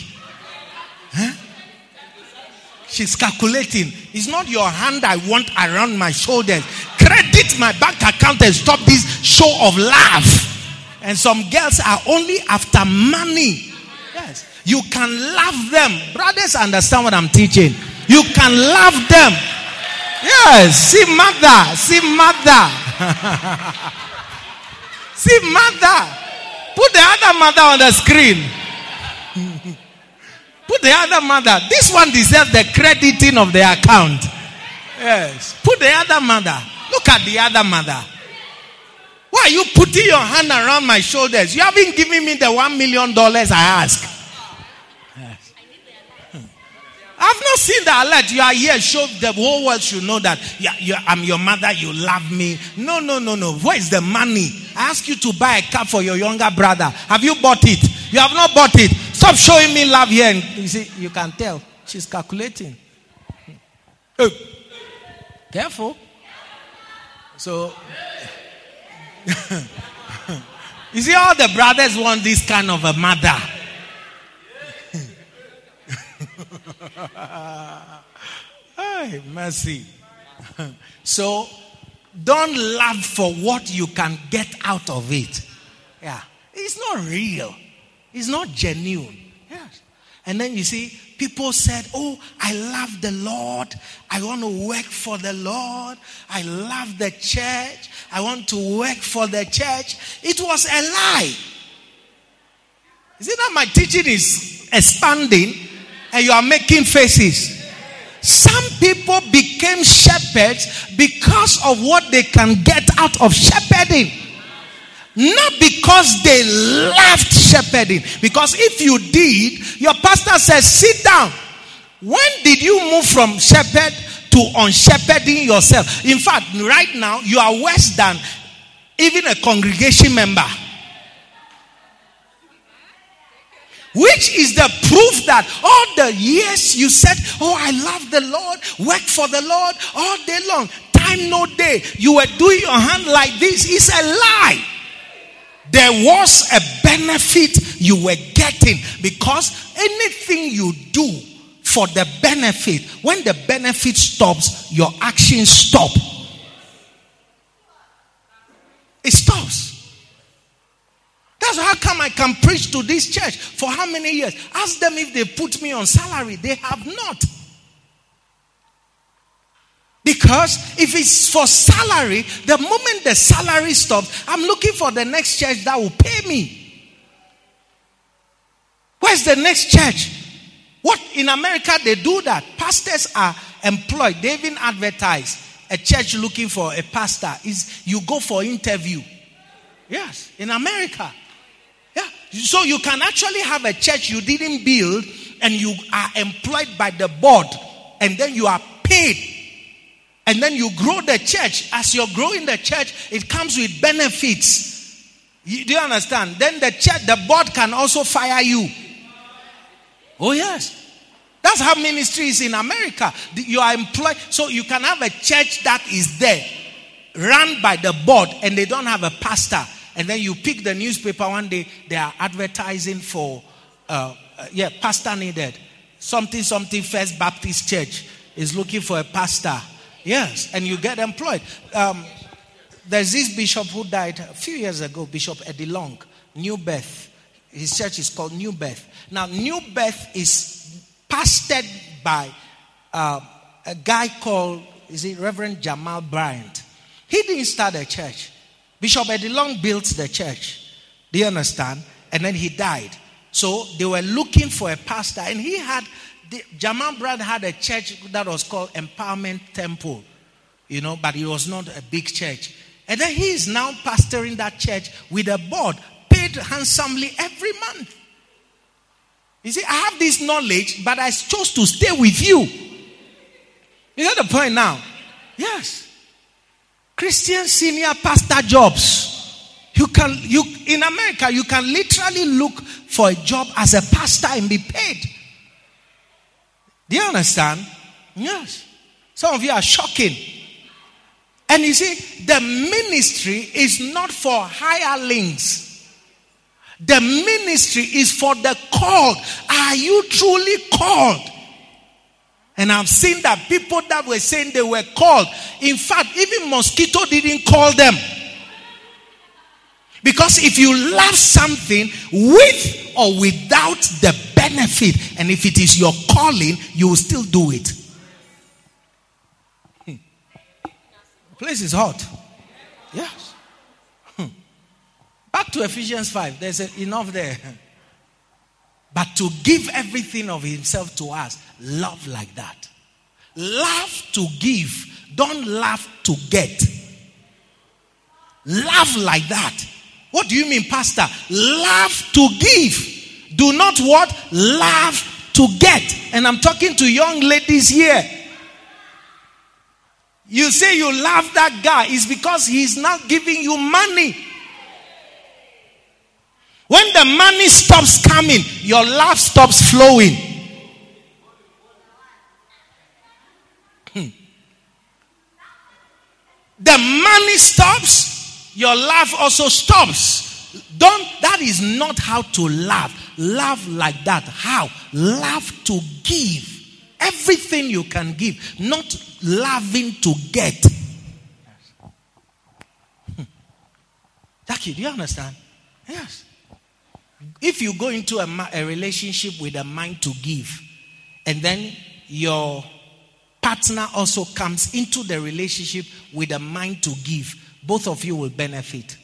Huh? She's calculating. It's not your hand I want around my shoulders. Credit my bank account and stop this show of love. And some girls are only after money. Yes. You can love them. Brothers understand what I'm teaching. You can love them. Yes. See mother. See mother. see mother. Put the other mother on the screen. Put the other mother. This one deserves the crediting of the account. Yes. Put the other mother. Look at the other mother. Are you putting your hand around my shoulders? You haven't given me the one million dollars I ask. I've not seen the alert. You are here. Show the whole world should know that you, I'm your mother. You love me. No, no, no, no. Where is the money? I ask you to buy a car for your younger brother. Have you bought it? You have not bought it. Stop showing me love here. And you see, you can tell she's calculating. Oh. Careful. So you see, all the brothers want this kind of a mother. hey, mercy. so, don't love for what you can get out of it. Yeah. It's not real. It's not genuine. Yes. And then you see, people said, Oh, I love the Lord. I want to work for the Lord. I love the church. I want to work for the church. It was a lie. Is it that my teaching is expanding and you are making faces? Some people became shepherds because of what they can get out of shepherding. Not because they loved shepherding. Because if you did, your pastor says, sit down. When did you move from shepherd to unshepherding yourself? In fact, right now, you are worse than even a congregation member. Which is the proof that all the years you said, Oh, I love the Lord, work for the Lord all day long, time no day, you were doing your hand like this, is a lie. There was a benefit you were getting because anything you do for the benefit, when the benefit stops, your actions stop. It stops. That's how come I can preach to this church for how many years? Ask them if they put me on salary. They have not. Because if it's for salary, the moment the salary stops, I'm looking for the next church that will pay me. Where's the next church? What in America they do that? Pastors are employed. They even advertise a church looking for a pastor is you go for interview. Yes, in America. Yeah, So you can actually have a church you didn't build and you are employed by the board and then you are paid. And then you grow the church. As you're growing the church, it comes with benefits. You, do you understand? Then the church, the board can also fire you. Oh, yes. That's how ministry is in America. You are employed, so you can have a church that is there, run by the board, and they don't have a pastor. And then you pick the newspaper one day, they are advertising for, uh, uh, yeah, pastor needed. Something, something, First Baptist Church is looking for a pastor. Yes, and you get employed. Um, there's this bishop who died a few years ago, Bishop Eddie Long, New Birth. His church is called New Birth. Now, New Birth is pastored by uh, a guy called, is it Reverend Jamal Bryant? He didn't start a church. Bishop Eddie Long built the church. Do you understand? And then he died. So they were looking for a pastor, and he had the, Jamal Bryant had a church that was called Empowerment Temple, you know, but it was not a big church. And then he is now pastoring that church with a board paid handsomely every month. You see, I have this knowledge, but I chose to stay with you. You get the point now? Yes. Christian senior pastor jobs. You can you in America you can literally look for a job as a pastor and be paid. Do you understand? Yes. Some of you are shocking. And you see, the ministry is not for hirelings. The ministry is for the called. Are you truly called? And I've seen that people that were saying they were called. In fact, even mosquito didn't call them. Because if you love something with or without the benefit, and if it is your calling, you will still do it. Hmm. Place is hot. Yes. Hmm. Back to Ephesians 5. There's enough there. But to give everything of himself to us, love like that. Love to give. Don't love to get. Love like that. What do you mean, Pastor? Love to give. Do not what? Love to get. And I'm talking to young ladies here. You say you love that guy it's because he's not giving you money. When the money stops coming, your love stops flowing. Hmm. The money stops, your love also stops. Don't, that is not how to love. Love like that. How? Love to give. Everything you can give, not loving to get. Hmm. Do you understand? Yes. If you go into a, a relationship with a mind to give, and then your partner also comes into the relationship with a mind to give, both of you will benefit.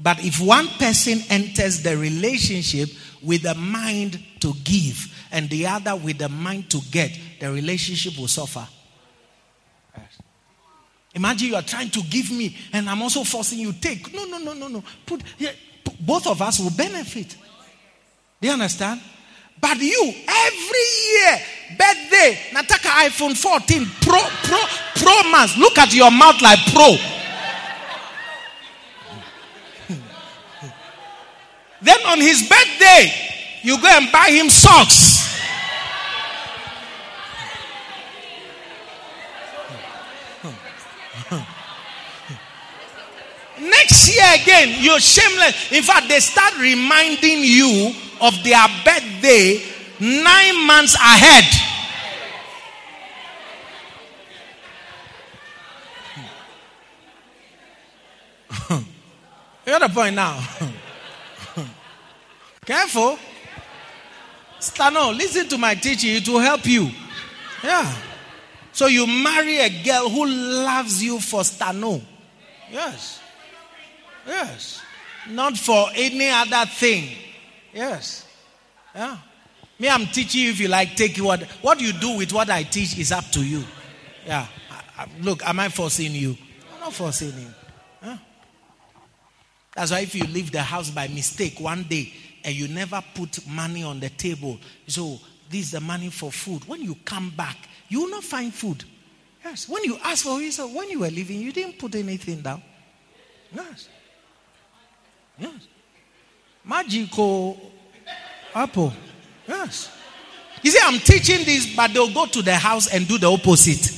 But if one person enters the relationship with a mind to give and the other with a mind to get, the relationship will suffer. Imagine you are trying to give me and I'm also forcing you to take. No, no, no, no, no. Put, yeah, both of us will benefit. Do you understand? But you, every year, birthday, Nataka iPhone 14 Pro, Pro, Pro Max. Look at your mouth like Pro. then on his birthday, you go and buy him socks. Next year again, you're shameless. In fact, they start reminding you of their birthday nine months ahead. Hmm. you got a point now. Careful. Stano, listen to my teaching, it will help you. Yeah. So you marry a girl who loves you for Stano. Yes. Yes. Not for any other thing. Yes. Yeah. Me, I'm teaching you if you like, take what. What you do with what I teach is up to you. Yeah. I, I, look, am I forcing you? I'm not forcing you. Yeah. That's why if you leave the house by mistake one day and you never put money on the table. So this is the money for food. When you come back, you will not find food. Yes. When you ask for it, when you were leaving, you didn't put anything down. Yes. Yes. Magical apple. Yes. You see, I'm teaching this, but they'll go to the house and do the opposite.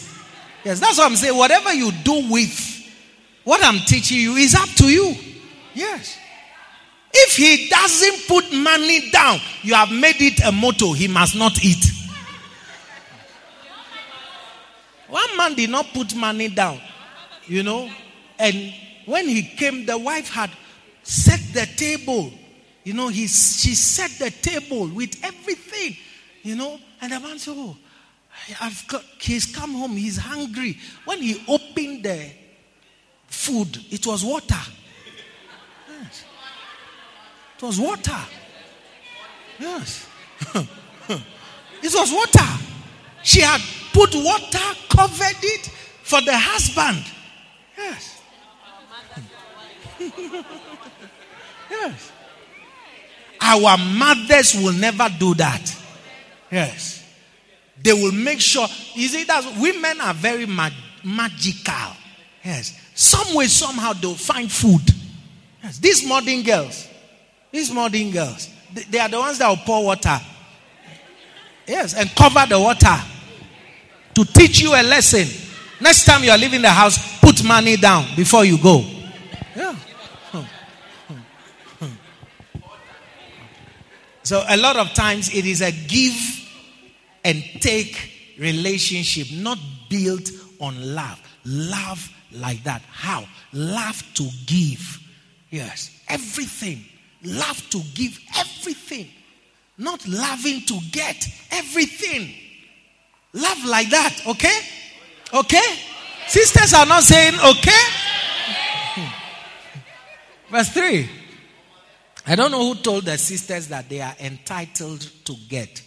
Yes, that's what I'm saying. Whatever you do with what I'm teaching you is up to you. Yes. If he doesn't put money down, you have made it a motto he must not eat. One man did not put money down, you know, and when he came, the wife had set the table. You know, he, she set the table with everything, you know, and the man said, Oh, I've got, he's come home, he's hungry. When he opened the food, it was water. Yes. It was water. Yes. it was water. She had put water, covered it for the husband. Yes. yes. Our mothers will never do that. Yes. They will make sure. You see, that women are very mag- magical. Yes. Some way, somehow, they'll find food. Yes. These modern girls, these modern girls, they, they are the ones that will pour water. Yes, and cover the water to teach you a lesson. Next time you are leaving the house, put money down before you go. Yeah. So a lot of times it is a give and take relationship, not built on love. Love like that. How? Love to give. Yes. Everything. Love to give everything. Not loving to get everything. Love like that. Okay? Okay? Sisters are not saying okay. Verse 3. I don't know who told the sisters that they are entitled to get.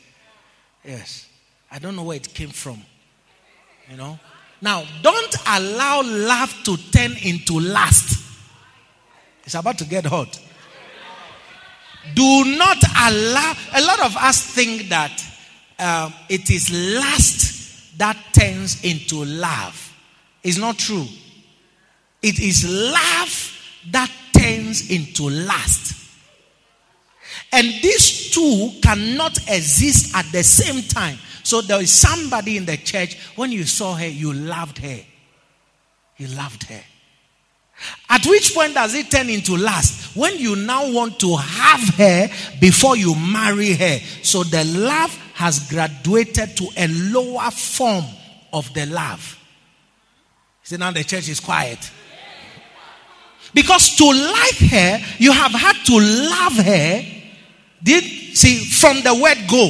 Yes. I don't know where it came from. You know? Now, don't allow love to turn into lust. It's about to get hot. Do not allow. A lot of us think that um, it is lust that turns into love. It's not true. It is love that turns into lust. And these two cannot exist at the same time. So there is somebody in the church, when you saw her, you loved her. You loved her. At which point does it turn into lust? When you now want to have her before you marry her. So the love has graduated to a lower form of the love. See, now the church is quiet. Because to like her, you have had to love her. Did see from the word go.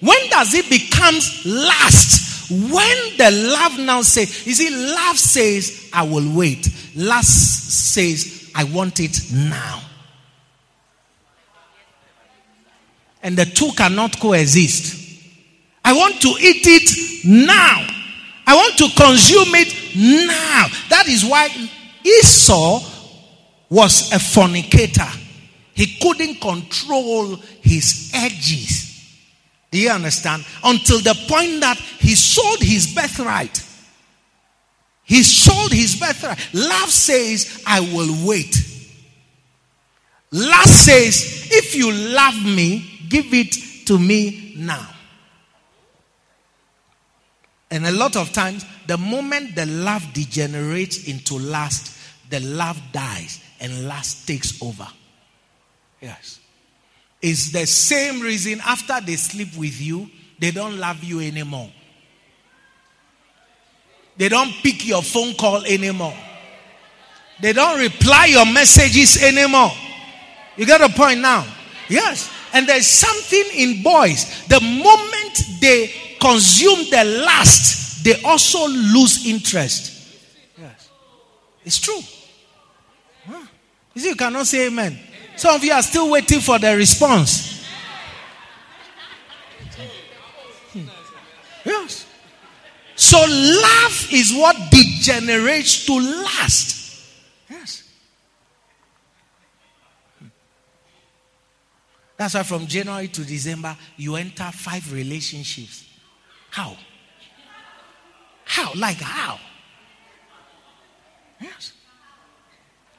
When does it becomes last? When the love now says, you see, love says, I will wait. Last says, I want it now. And the two cannot coexist. I want to eat it now. I want to consume it now. That is why Esau was a fornicator. He couldn't control his edges. Do you understand? Until the point that he sold his birthright. He sold his birthright. Love says, I will wait. Lust says, if you love me, give it to me now. And a lot of times, the moment the love degenerates into lust, the love dies and lust takes over. Yes. It's the same reason after they sleep with you, they don't love you anymore. They don't pick your phone call anymore. They don't reply your messages anymore. You get a point now? Yes. And there's something in boys. The moment they consume the lust, they also lose interest. Yes. It's true. Huh. You see, you cannot say amen. Some of you are still waiting for the response. Hmm. Yes. So love is what degenerates to lust. Yes. That's why from January to December, you enter five relationships. How? How? Like how? Yes.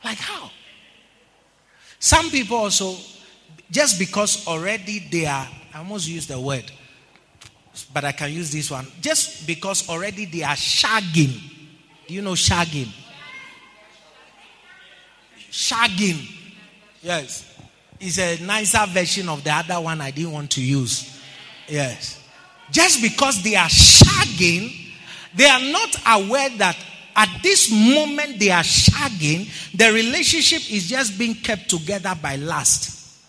Like how? Some people also, just because already they are, I almost use the word, but I can use this one. Just because already they are shagging. Do you know shagging? Shagging. Yes. It's a nicer version of the other one I didn't want to use. Yes. Just because they are shagging, they are not aware that at this moment they are shagging, the relationship is just being kept together by lust.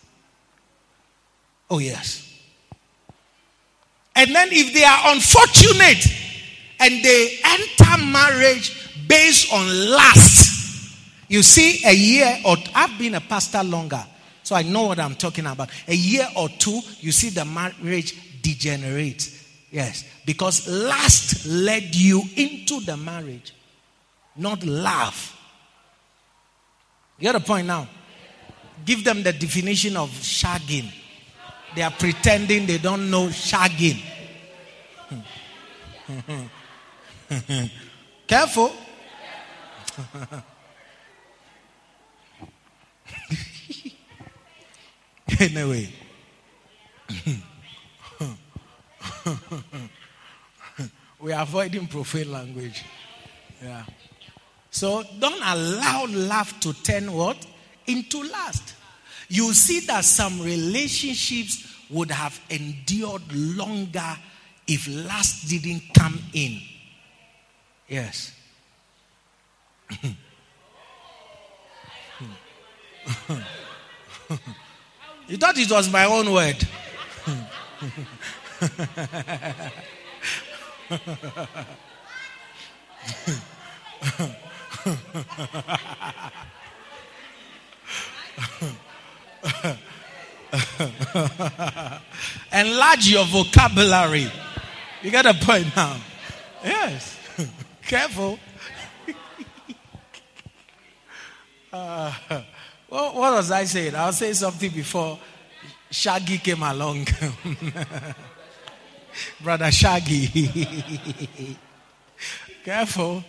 Oh, yes. And then if they are unfortunate and they enter marriage based on lust, you see, a year or I've been a pastor longer, so I know what I'm talking about. A year or two, you see the marriage degenerate. Yes, because lust led you into the marriage, not love. You get a point now? Give them the definition of shagging. They are pretending they don't know shagging. Careful. anyway. we are avoiding profane language. Yeah. So don't allow love to turn what? Into lust. You see that some relationships would have endured longer if lust didn't come in. Yes. you thought it was my own word. Enlarge your vocabulary. You got a point now. Yes. Careful. uh, what, what was I saying? I'll say something before Shaggy came along. Brother Shaggy. Careful.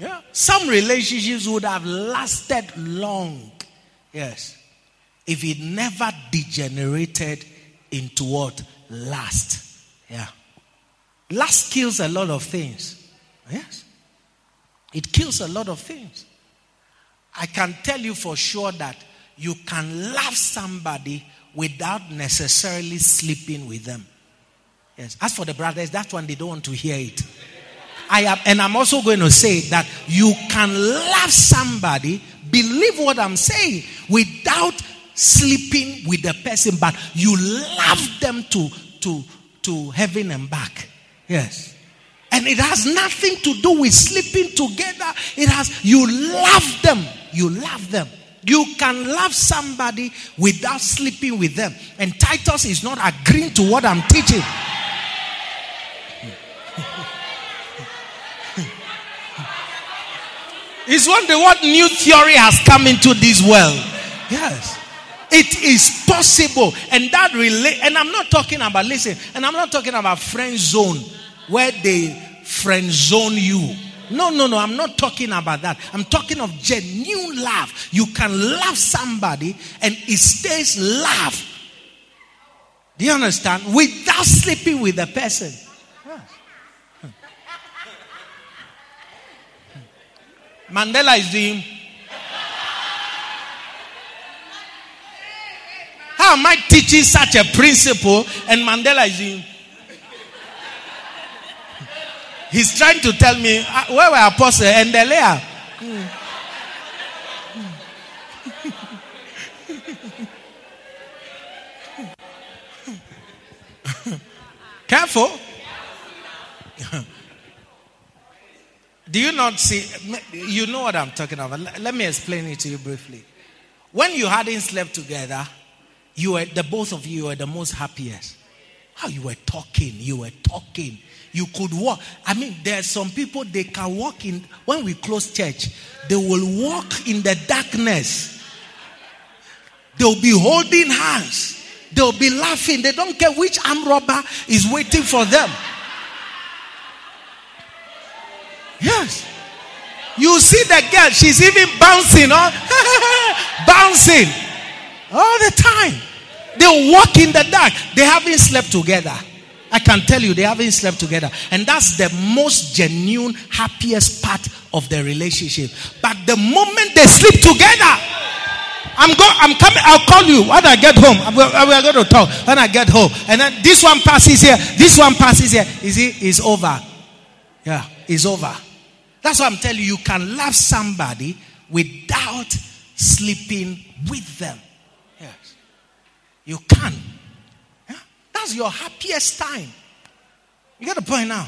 Yeah. Some relationships would have lasted long. Yes. If it never degenerated into what? Last. Yeah. Last kills a lot of things. Yes. It kills a lot of things. I can tell you for sure that you can love somebody without necessarily sleeping with them. Yes. As for the brothers, that one they don't want to hear it. I am, and I'm also going to say that you can love somebody, believe what I'm saying, without sleeping with the person, but you love them to, to, to heaven and back. Yes. And it has nothing to do with sleeping together. It has, you love them. You love them. You can love somebody without sleeping with them. And Titus is not agreeing to what I'm teaching. It's wonder what new theory has come into this world. Yes. It is possible. And that relate and I'm not talking about listen, and I'm not talking about friend zone where they friend zone you. No, no, no, I'm not talking about that. I'm talking of genuine love. You can love somebody and it stays love. Do you understand? Without sleeping with the person. Mandela is doing. How am I teaching such a principle and Mandela is doing? He's trying to tell me uh, where were apostle and Delea. Mm. Careful. Do you not see? You know what I'm talking about. Let me explain it to you briefly. When you hadn't slept together, you were the both of you were the most happiest. How you were talking, you were talking. You could walk. I mean, there are some people they can walk in when we close church, they will walk in the darkness. They'll be holding hands. They'll be laughing. They don't care which arm robber is waiting for them. Yes. You see the girl, she's even bouncing, oh, bouncing all the time. They walk in the dark. They haven't slept together. I can tell you, they haven't slept together. And that's the most genuine, happiest part of the relationship. But the moment they sleep together, I'm going, I'm coming, I'll call you when I get home. We're going to talk when I get home. And then this one passes here, this one passes here. Is it is over? Yeah, it's over. That's why I'm telling you, you can love somebody without sleeping with them. Yes. You can. Yeah? That's your happiest time. You get the point now?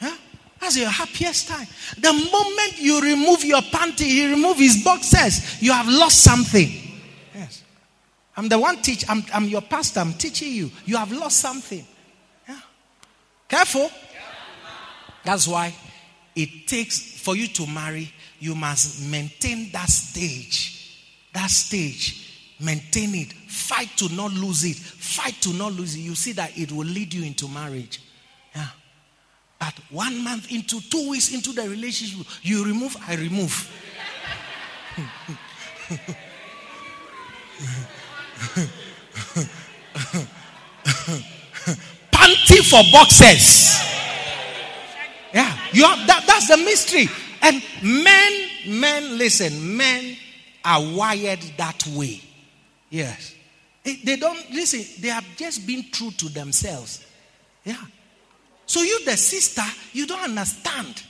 Yeah? That's your happiest time. The moment you remove your panty, he remove his boxers, you have lost something. Yes. I'm the one teach. I'm, I'm your pastor. I'm teaching you. You have lost something. Yeah. Careful. That's why it takes for you to marry, you must maintain that stage. That stage. Maintain it. Fight to not lose it. Fight to not lose it. You see that it will lead you into marriage. Yeah. But one month into two weeks into the relationship, you remove, I remove. Panty for boxes. Yeah, you have that. That's the mystery. And men, men, listen, men are wired that way. Yes, they don't listen. They have just been true to themselves. Yeah. So you, the sister, you don't understand.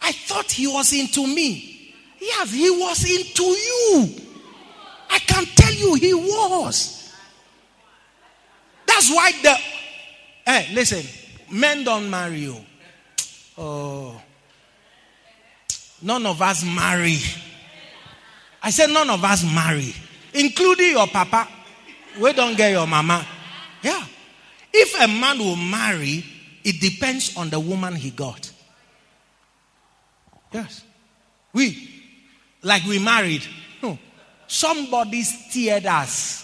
I thought he was into me. Yes, he was into you. I can tell you he was. That's why the. Hey, listen, men don't marry you. Oh. None of us marry. I said, none of us marry, including your papa. We don't get your mama. Yeah. If a man will marry, it depends on the woman he got. Yes. We, like we married. No. Somebody steered us.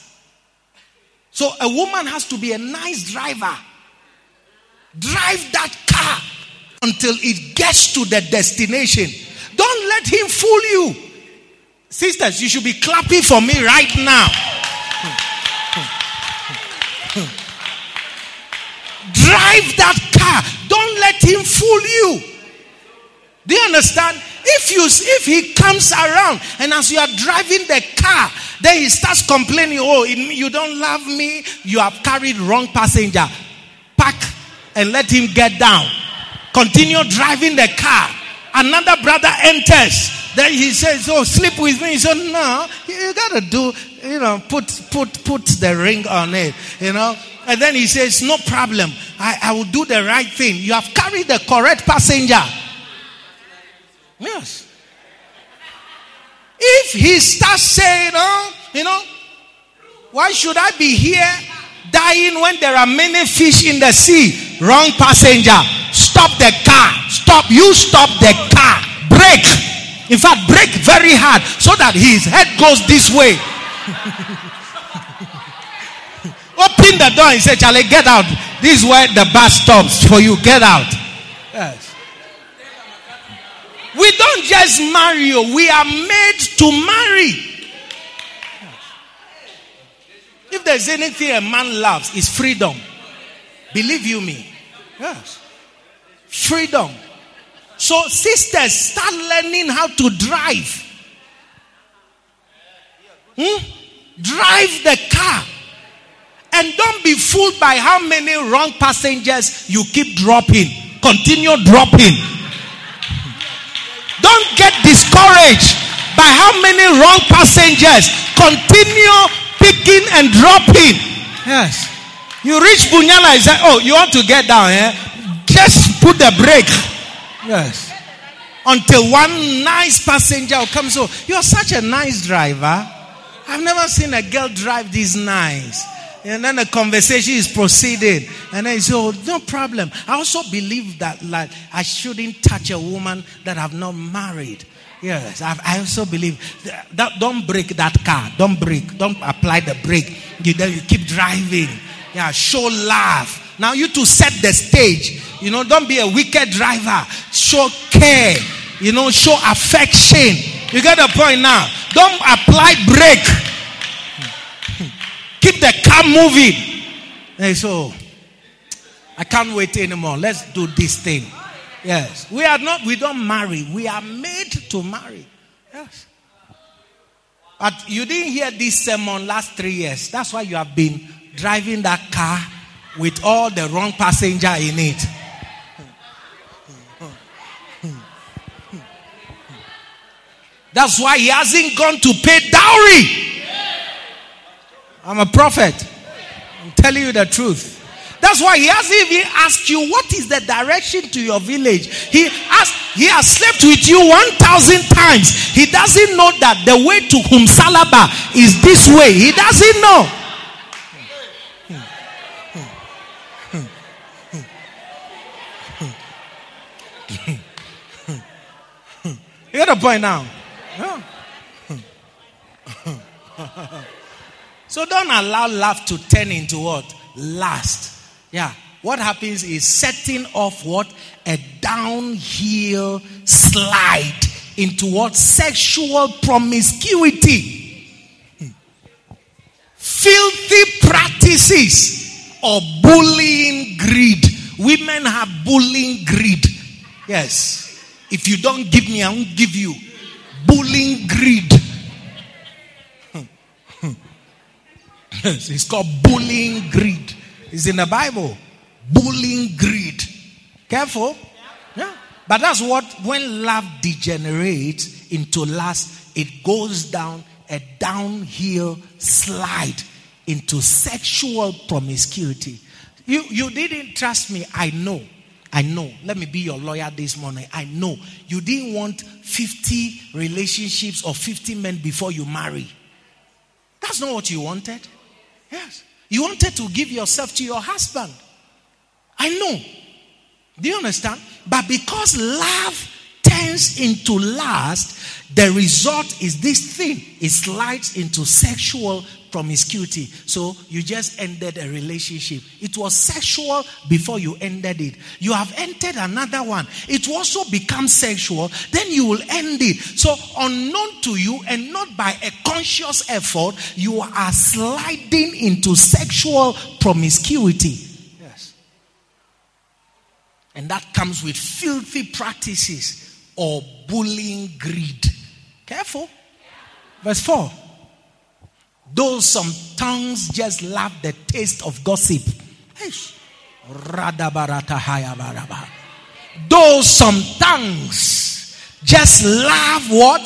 So a woman has to be a nice driver. Drive that car until it gets to the destination. Don't let him fool you. Sisters, you should be clapping for me right now. Drive that car. Don't let him fool you. Do you understand? If you if he comes around and as you are driving the car, then he starts complaining, "Oh, you don't love me. You have carried wrong passenger." Pack and let him get down. Continue driving the car. Another brother enters. Then he says, "Oh, sleep with me." He said, "No, you gotta do, you know, put put put the ring on it, you know." And then he says, "No problem. I, I will do the right thing. You have carried the correct passenger." Yes. If he starts saying, "Oh, you know, why should I be here dying when there are many fish in the sea?" Wrong passenger Stop the car. Stop. You stop the car. Brake. In fact, brake very hard so that his head goes this way. Open the door and say, Charlie, get out. This is where the bus stops for you. Get out. Yes. We don't just marry you, we are made to marry. If there's anything a man loves, it's freedom. Believe you me. Yes. Freedom. So, sisters, start learning how to drive. Hmm? Drive the car. And don't be fooled by how many wrong passengers you keep dropping. Continue dropping. Don't get discouraged by how many wrong passengers. Continue picking and dropping. Yes. You reach Bunyala and say, Oh, you want to get down? Eh? Just put the brake. Yes. Until one nice passenger comes come. So, you're such a nice driver. I've never seen a girl drive this nice. And then the conversation is proceeding. And then he said, Oh, no problem. I also believe that like I shouldn't touch a woman that I've not married. Yes, I, I also believe that, that- Don't break that car. Don't break. Don't apply the brake. You then you keep driving. Yeah, show love. Now you to set the stage. You know, don't be a wicked driver. Show care. You know, show affection. You get the point now. Don't apply brake. Keep the car moving. Hey, so I can't wait anymore. Let's do this thing. Yes. We are not, we don't marry. We are made to marry. Yes. But you didn't hear this sermon last three years. That's why you have been driving that car with all the wrong passenger in it. That's why he hasn't gone to pay dowry. I'm a prophet. I'm telling you the truth. That's why he hasn't even asked you what is the direction to your village. He asked, he has slept with you one thousand times. He doesn't know that the way to Humsalaba is this way. He doesn't know. You got a point now. So don't allow love to turn into what? Last. Yeah. What happens is setting off what? A downhill slide into what? Sexual promiscuity. Filthy practices or bullying greed. Women have bullying greed. Yes. If you don't give me, I won't give you. Bullying greed. It's called bullying greed. It's in the Bible. Bullying greed. Careful. Yeah. But that's what, when love degenerates into lust, it goes down a downhill slide into sexual promiscuity. You, you didn't trust me. I know. I know. Let me be your lawyer this morning. I know. You didn't want 50 relationships or 50 men before you marry. That's not what you wanted. Yes. You wanted to give yourself to your husband. I know. Do you understand? But because love turns into lust, the result is this thing it slides into sexual promiscuity. So you just ended a relationship. It was sexual before you ended it. You have entered another one. It also becomes sexual. Then you will end it. So unknown to you and not by a conscious effort, you are sliding into sexual promiscuity. Yes. And that comes with filthy practices or bullying greed. Careful. Verse 4. Though some tongues just love the taste of gossip. Though some tongues just love what?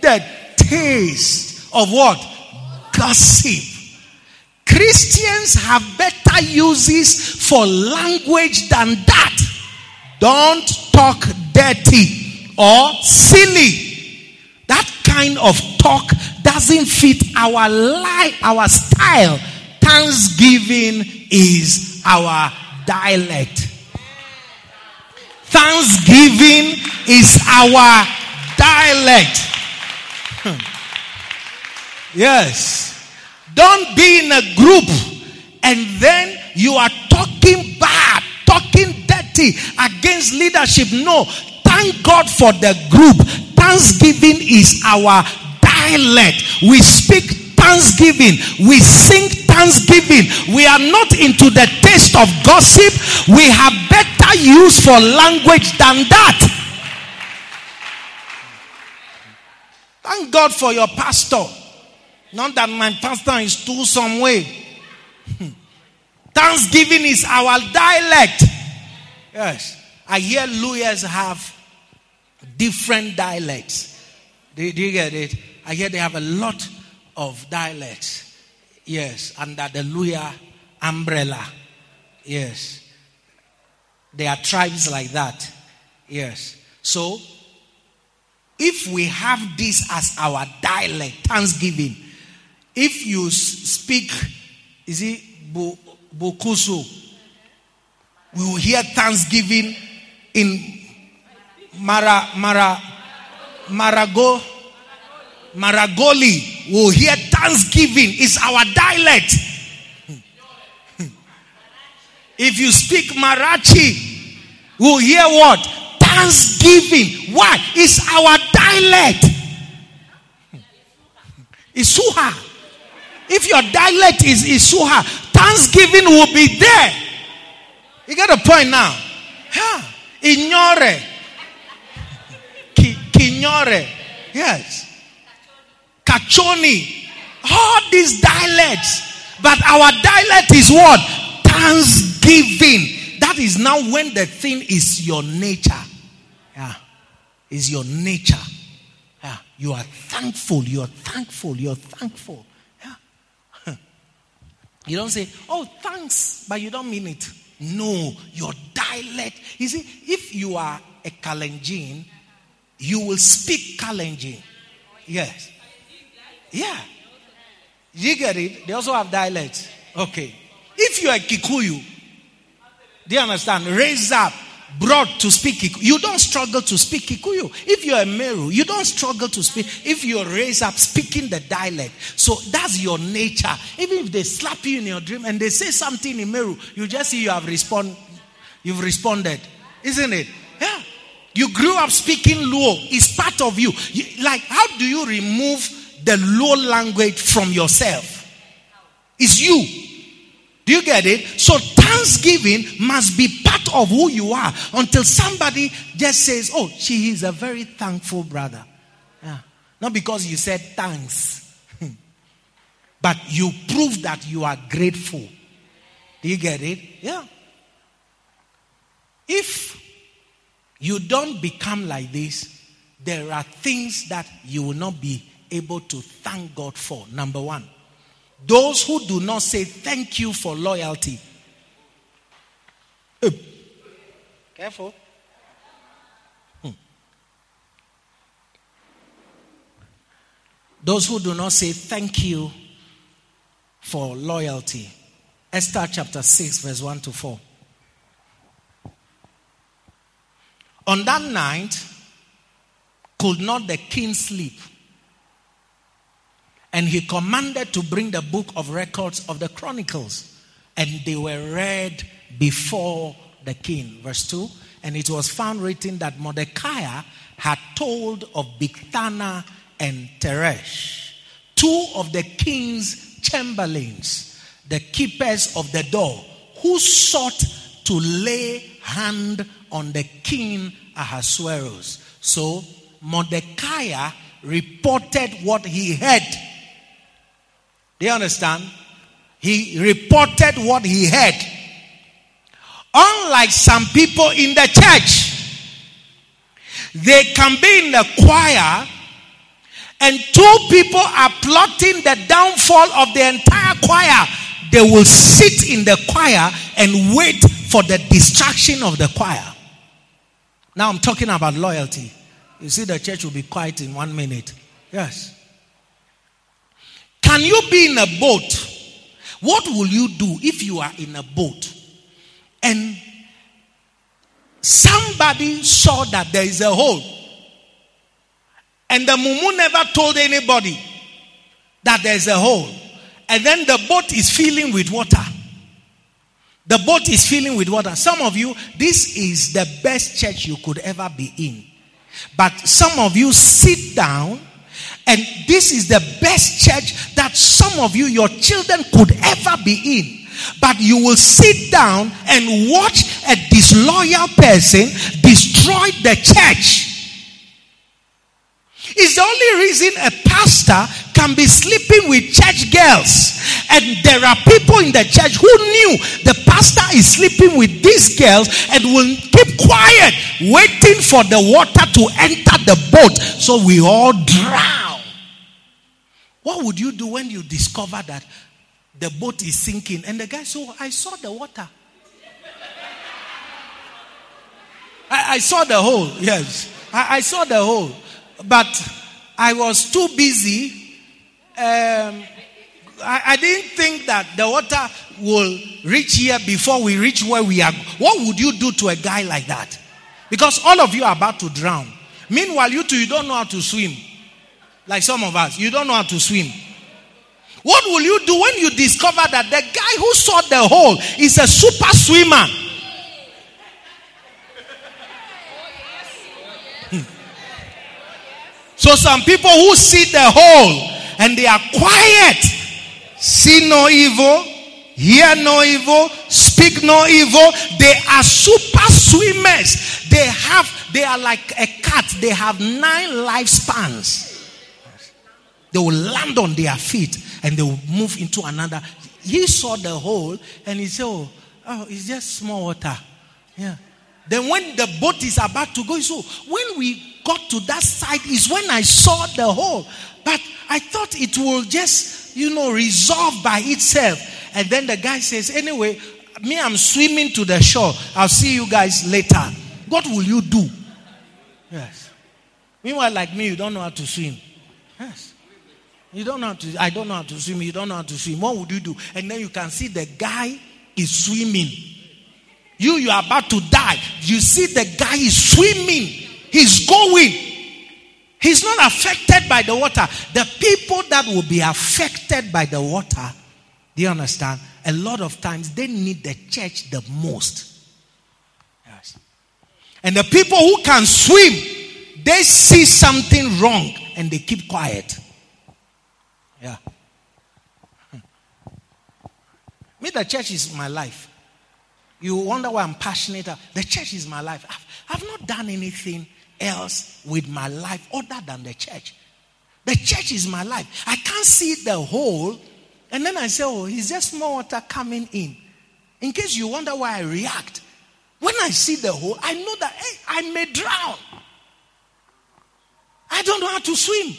The taste of what? Gossip. Christians have better uses for language than that. Don't talk dirty or silly. That kind of talk doesn't fit our life, our style. Thanksgiving is our dialect. Thanksgiving is our dialect. Hmm. yes. Don't be in a group and then you are talking bad, talking dirty against leadership. No. Thank God for the group. Thanksgiving is our dialect. We speak thanksgiving. We sing thanksgiving. We are not into the taste of gossip. We have better use for language than that. Thank God for your pastor. Not that my pastor is too some way. Thanksgiving is our dialect. Yes. I hear lawyers have different dialects. Do, do you get it? I hear they have a lot of dialects. Yes, under the lawyer umbrella. Yes. There are tribes like that. Yes. So, if we have this as our dialect, Thanksgiving, if you speak, is it Bukusu, we will hear Thanksgiving in Mara, Mara, Marago, Maragoli will hear thanksgiving. It's our dialect. If you speak Marathi, we'll hear what? Thanksgiving. Why? It's our dialect. Isukha. If your dialect is Isukha, Thanksgiving will be there. You get a point now. Huh? Ignore. Kinyore. Yes. Kachoni. All these dialects. But our dialect is what? Thanksgiving. That is now when the thing is your nature. Yeah. Is your nature. Yeah. You are thankful. You are thankful. You are thankful. Yeah. You don't say, oh, thanks, but you don't mean it. No, your dialect. You see, if you are a Kalenjin, you will speak Kalenjin. Yes. Yeah. You get it? They also have dialects. Okay. If you are Kikuyu, do you understand? Raised up, brought to speak Kikuyu. You don't struggle to speak Kikuyu. If you're a Meru, you don't struggle to speak. If you're raised up speaking the dialect. So that's your nature. Even if they slap you in your dream and they say something in Meru, you just see you have respond, you've responded. Isn't it? Yeah. You grew up speaking Luo. It's part of you. you. Like, how do you remove the Luo language from yourself? It's you. Do you get it? So thanksgiving must be part of who you are until somebody just says, Oh, she is a very thankful brother. Yeah. Not because you said thanks, but you prove that you are grateful. Do you get it? Yeah. If you don't become like this, there are things that you will not be able to thank God for. Number one, those who do not say thank you for loyalty. Careful. Hmm. Those who do not say thank you for loyalty. Esther chapter 6, verse 1 to 4. On that night, could not the king sleep? And he commanded to bring the book of records of the chronicles. And they were read before the king. Verse 2. And it was found written that Mordecai had told of Bigthana and Teresh, two of the king's chamberlains, the keepers of the door, who sought to lay hand on the king Ahasuerus. So Mordecai reported what he heard do you understand? He reported what he heard. Unlike some people in the church, they can be in the choir and two people are plotting the downfall of the entire choir. They will sit in the choir and wait for the destruction of the choir. Now I'm talking about loyalty. You see, the church will be quiet in one minute. Yes. Can you be in a boat? What will you do if you are in a boat and somebody saw that there is a hole and the mumu never told anybody that there is a hole and then the boat is filling with water? The boat is filling with water. Some of you, this is the best church you could ever be in. But some of you sit down and this is the best church that some of you, your children, could ever be in. But you will sit down and watch a disloyal person destroy the church. It's the only reason a pastor can be sleeping with church girls. And there are people in the church who knew the pastor is sleeping with these girls and will keep quiet, waiting for the water to enter the boat so we all drown. What would you do when you discover that the boat is sinking? And the guy said, oh, I saw the water. I, I, saw the hole, yes. I, I, saw the hole. But I was too busy. Um, I, I didn't think that the water will reach here before we reach where we are. What would you do to a guy like that? Because all of you are about to drown. Meanwhile, you two, you don't know how to swim. Like some of us, you don't know how to swim. What will you do when you discover that the guy who saw the hole is a super swimmer? So some people who see the hole and they are quiet, see no evil, hear no evil, speak no evil. They are super swimmers. They have, they are like a cat. They have nine lifespans. They will land on their feet and they will move into another. He saw the hole and he said, Oh, oh it's just small water. Yeah. Then when the boat is about to go, so when we got to that side is when I saw the hole. But I thought it will just, you know, resolve by itself. And then the guy says, anyway, me, I'm swimming to the shore. I'll see you guys later. What will you do? Yes. Meanwhile, like me, you don't know how to swim. Yes. You don't know how to, I don't know how to swim. You don't know how to swim. What would you do? And then you can see the guy is swimming. You, you are about to die. You see the guy is swimming. He's going. He's not affected by the water. The people that will be affected by the water, do you understand? A lot of times they need the church the most. Yes. And the people who can swim, they see something wrong and they keep quiet. Yeah. Me, the church is my life. You wonder why I'm passionate. The church is my life. I've, I've not done anything else with my life other than the church. The church is my life. I can't see the hole. And then I say, oh, it's just more water coming in. In case you wonder why I react. When I see the hole, I know that hey, I may drown. I don't know how to swim.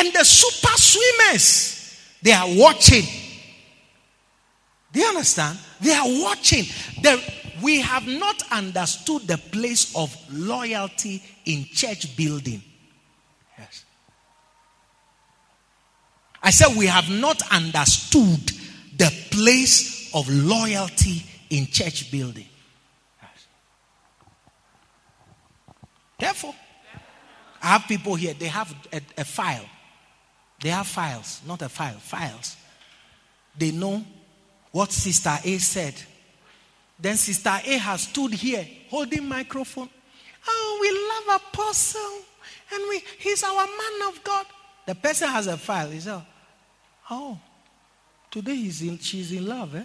And the super swimmers, they are watching. Do you understand? They are watching. The, we have not understood the place of loyalty in church building. Yes. I said we have not understood the place of loyalty in church building. Yes. Therefore, I have people here, they have a, a file. They have files, not a file, files. They know what Sister A said. Then Sister A has stood here holding microphone. Oh, we love Apostle, and we he's our man of God. The person has a file. He said, Oh, today he's in, she's in love, eh?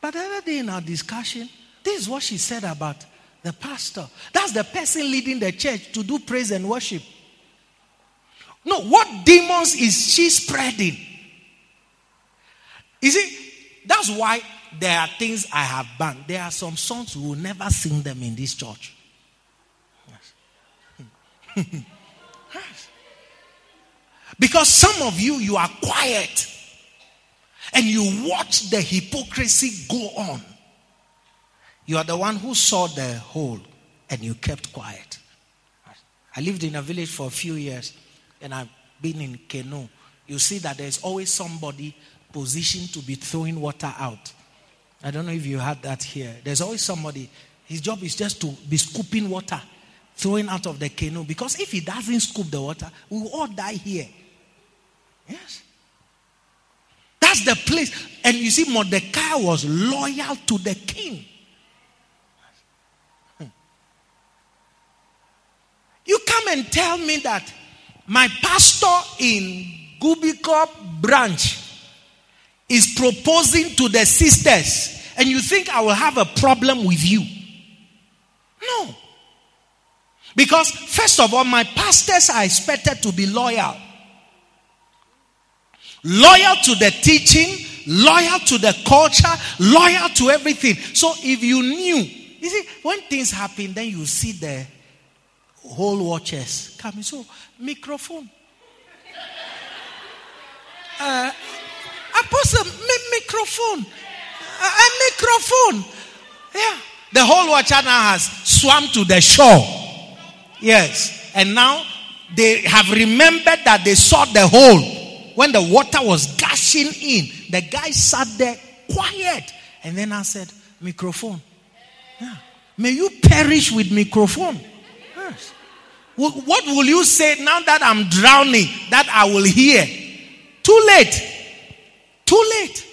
But the other day in our discussion, this is what she said about the pastor. That's the person leading the church to do praise and worship. No, what demons is she spreading? You see, that's why there are things I have banned. There are some songs we will never sing them in this church. Because some of you, you are quiet and you watch the hypocrisy go on. You are the one who saw the hole and you kept quiet. I lived in a village for a few years and I've been in canoe. You see that there's always somebody positioned to be throwing water out. I don't know if you had that here. There's always somebody, his job is just to be scooping water, throwing out of the canoe. Because if he doesn't scoop the water, we will all die here. Yes. That's the place. And you see, Mordecai was loyal to the king. Hmm. You come and tell me that my pastor in Gubikop branch is proposing to the sisters, and you think I will have a problem with you. No. Because, first of all, my pastors are expected to be loyal. Loyal to the teaching, loyal to the culture, loyal to everything. So, if you knew, you see, when things happen, then you see the whole watchers coming. So, microphone. Uh, Apostle, microphone. A, a microphone. Yeah. The whole watcher now has swam to the shore. Yes. And now they have remembered that they saw the hole when the water was gushing in. The guy sat there quiet. And then I said, microphone. Yeah. May you perish with microphone. Yes. What will you say now that I'm drowning that I will hear? Too late. Too late.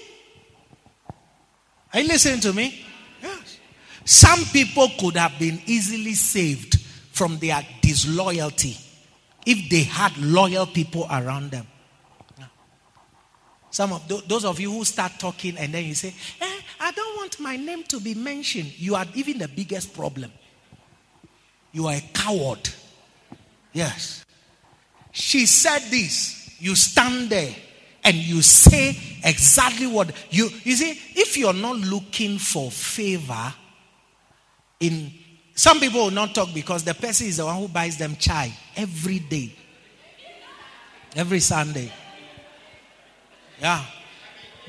Are you listening to me? Yes. Some people could have been easily saved from their disloyalty if they had loyal people around them. Some of those of you who start talking and then you say, eh, I don't want my name to be mentioned. You are even the biggest problem. You are a coward. Yes. She said this. You stand there and you say exactly what you you see if you're not looking for favor in some people will not talk because the person is the one who buys them chai every day every sunday yeah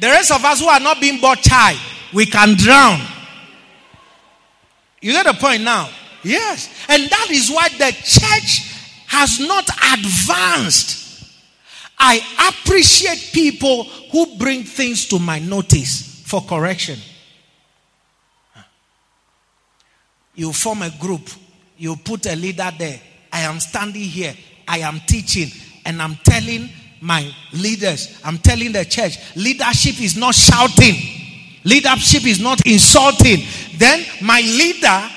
the rest of us who are not being bought chai we can drown you get the point now yes. And that is why the church has not advanced. I appreciate people who bring things to my notice for correction. You form a group, you put a leader there. I am standing here, I am teaching, and I'm telling my leaders, I'm telling the church, leadership is not shouting, leadership is not insulting. Then my leader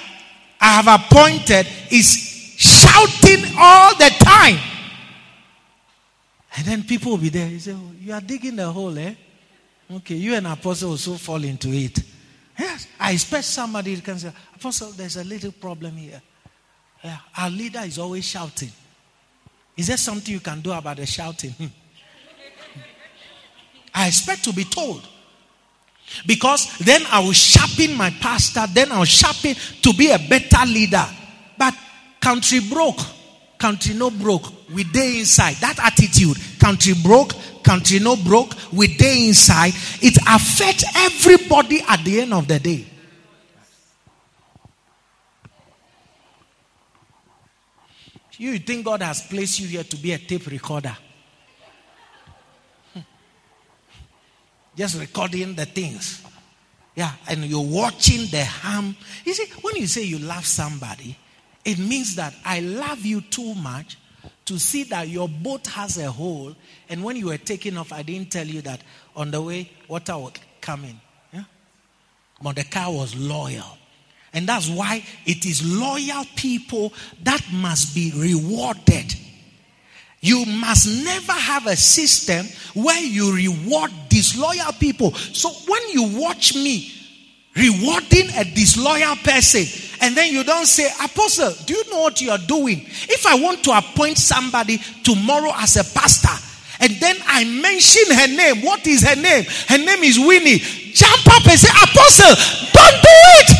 I have appointed is shouting all the time. And then people will be there. You say, oh, You are digging the hole, eh? Okay, you and Apostle also fall into it. Yes, I expect somebody to can say, Apostle, there's a little problem here. Yeah, our leader is always shouting. Is there something you can do about the shouting? Hmm. I expect to be told. Because then I will sharpen my pastor, then I'll sharpen to be a better leader. But country broke. Country no broke. We day inside. That attitude. Country broke. Country no broke. We day inside. It affects everybody at the end of the day. You think God has placed you here to be a tape recorder? Just recording the things. Yeah, and you're watching the harm. You see, when you say you love somebody, it means that I love you too much to see that your boat has a hole, and when you were taking off, I didn't tell you that on the way water was coming. Yeah? Mordecai was loyal. And that's why it is loyal people that must be rewarded. You must never have a system where you reward disloyal people. So when you watch me rewarding a disloyal person, and then you don't say, Apostle, do you know what you are doing? If I want to appoint somebody tomorrow as a pastor, and then I mention her name, what is her name? Her name is Winnie. Jump up and say, Apostle, don't do it.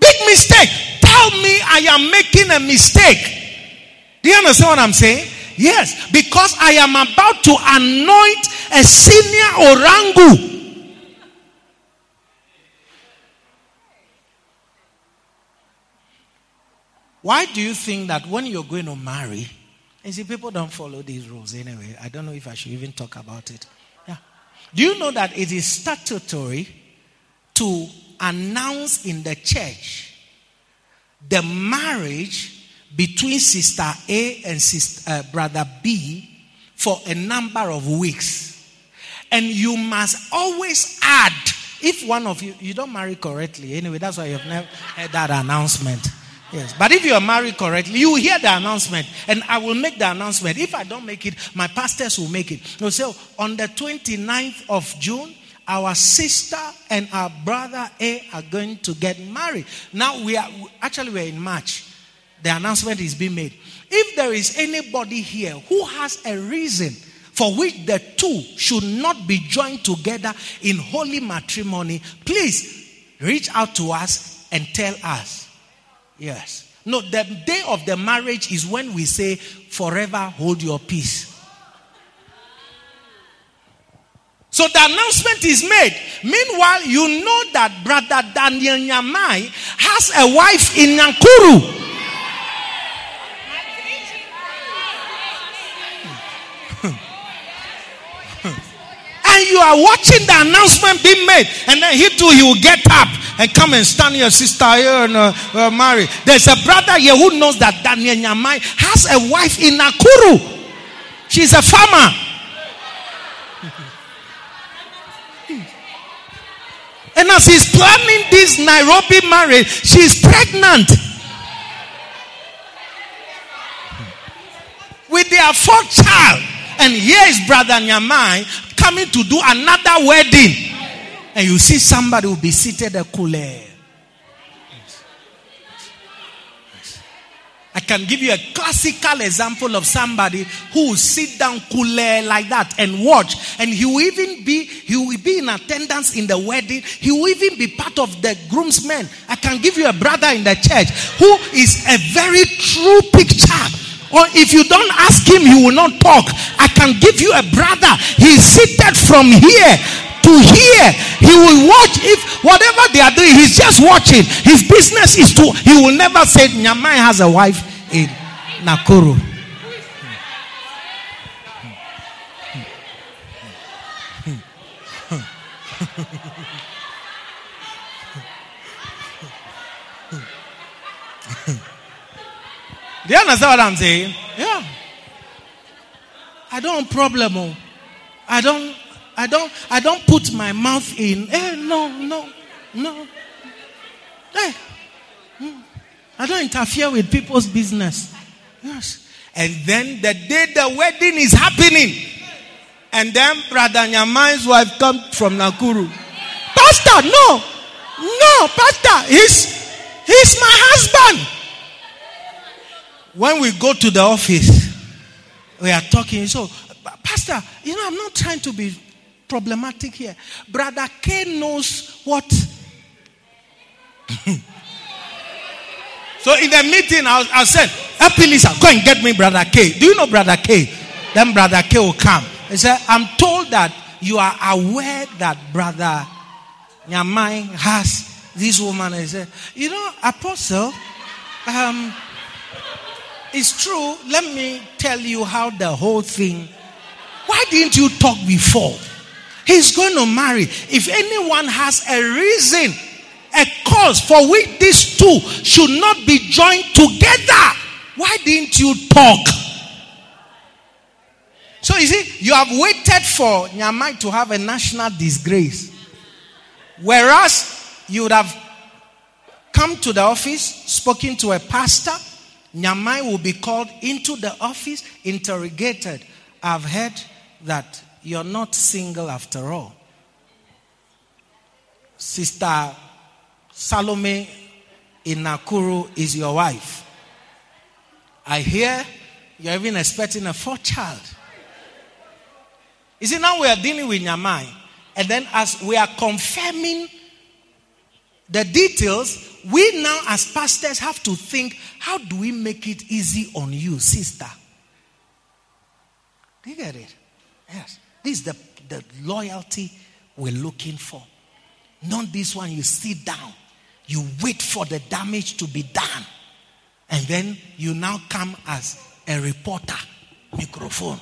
Big mistake. Tell me I am making a mistake. Do you understand what I'm saying? Yes, because I am about to anoint a senior orangu Why do you think that when you're going to marry, and see, people don't follow these rules anyway. I don't know if I should even talk about it. Yeah. Do you know that it is statutory to announce in the church the marriage between sister A and sister, uh, brother B for a number of weeks? And you must always add, if one of you, you don't marry correctly anyway, that's why you've never heard that announcement. Yes. But if you are married correctly, you hear the announcement. And I will make the announcement. If I don't make it, my pastors will make it. They'll say, on the 29th of June, our sister and our brother A are going to get married. Now we are actually we're in March. The announcement is being made. If there is anybody here who has a reason for which the two should not be joined together in holy matrimony, please reach out to us and tell us. Yes. No, the day of the marriage is when we say, forever hold your peace. So the announcement is made. Meanwhile, you know that brother Daniel Nyamai has a wife in Nakuru. and you are watching the announcement being made, and then he too, he will get up and come and stand your sister here and uh, uh, marry. There's a brother here who knows that Daniel Nyamai has a wife in Nakuru. She's a farmer. And as he's planning this Nairobi marriage, she's pregnant. With their fourth child. And here is Brother Nyamai coming to do another wedding. And you see somebody will be seated at Kule. Can give you a classical example of somebody who will sit down cool like that and watch. And he will even be, he will be in attendance in the wedding. He will even be part of the groomsmen. I can give you a brother in the church who is a very true picture. Or if you don't ask him, he will not talk. I can give you a brother. He's seated from here to here. He will watch if whatever they are doing, he's just watching. His business is to, he will never say, Nyamai has a wife in Nakuru. Do you understand what I'm saying? Yeah. I don't problem. Oh. I don't I don't I don't put my mouth in. Eh, no, no, no. Hey. I don't interfere with people's business. Yes. And then the day the wedding is happening, and then Brother Nyamai's wife comes from Nakuru. Pastor, no, no, Pastor, he's he's my husband. When we go to the office, we are talking. So, Pastor, you know, I'm not trying to be problematic here. Brother K knows what So in the meeting, I'll, I'll say, Happy Lisa, go and get me Brother K. Do you know Brother K? Then Brother K will come. He said, I'm told that you are aware that Brother Nyamai has this woman. He said, You know, Apostle, um, it's true. Let me tell you how the whole thing. Why didn't you talk before? He's going to marry. If anyone has a reason a cause for which these two should not be joined together. Why didn't you talk? So you see, you have waited for Nyamai to have a national disgrace. Whereas you would have come to the office, spoken to a pastor, Nyamai will be called into the office, interrogated. I've heard that you're not single after all. Sister Salome in Nakuru is your wife. I hear you're even expecting a fourth child. You see, now we are dealing with Nyamai. And then as we are confirming the details, we now as pastors have to think, how do we make it easy on you, sister? Do you get it? Yes. This is the, the loyalty we're looking for. Not this one, you sit down you wait for the damage to be done. And then you now come as a reporter, microphone.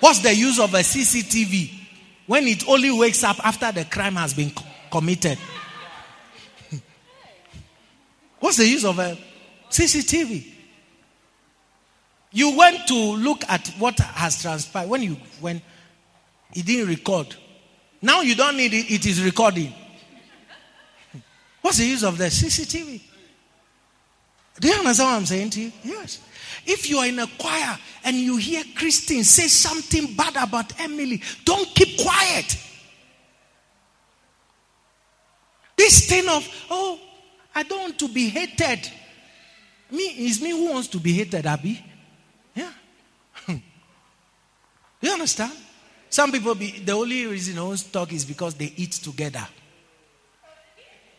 What's the use of a CCTV when it only wakes up after the crime has been committed? What's the use of a CCTV? You went to look at what has transpired when you went it didn't record. Now you don't need it, it is recording. What's the use of the CCTV? Do you understand what I'm saying to you? Yes. If you are in a choir and you hear Christine say something bad about Emily, don't keep quiet. This thing of, oh, I don't want to be hated. Me, is me who wants to be hated, Abby? Yeah. Do you understand? Some people, be, the only reason they don't talk is because they eat together.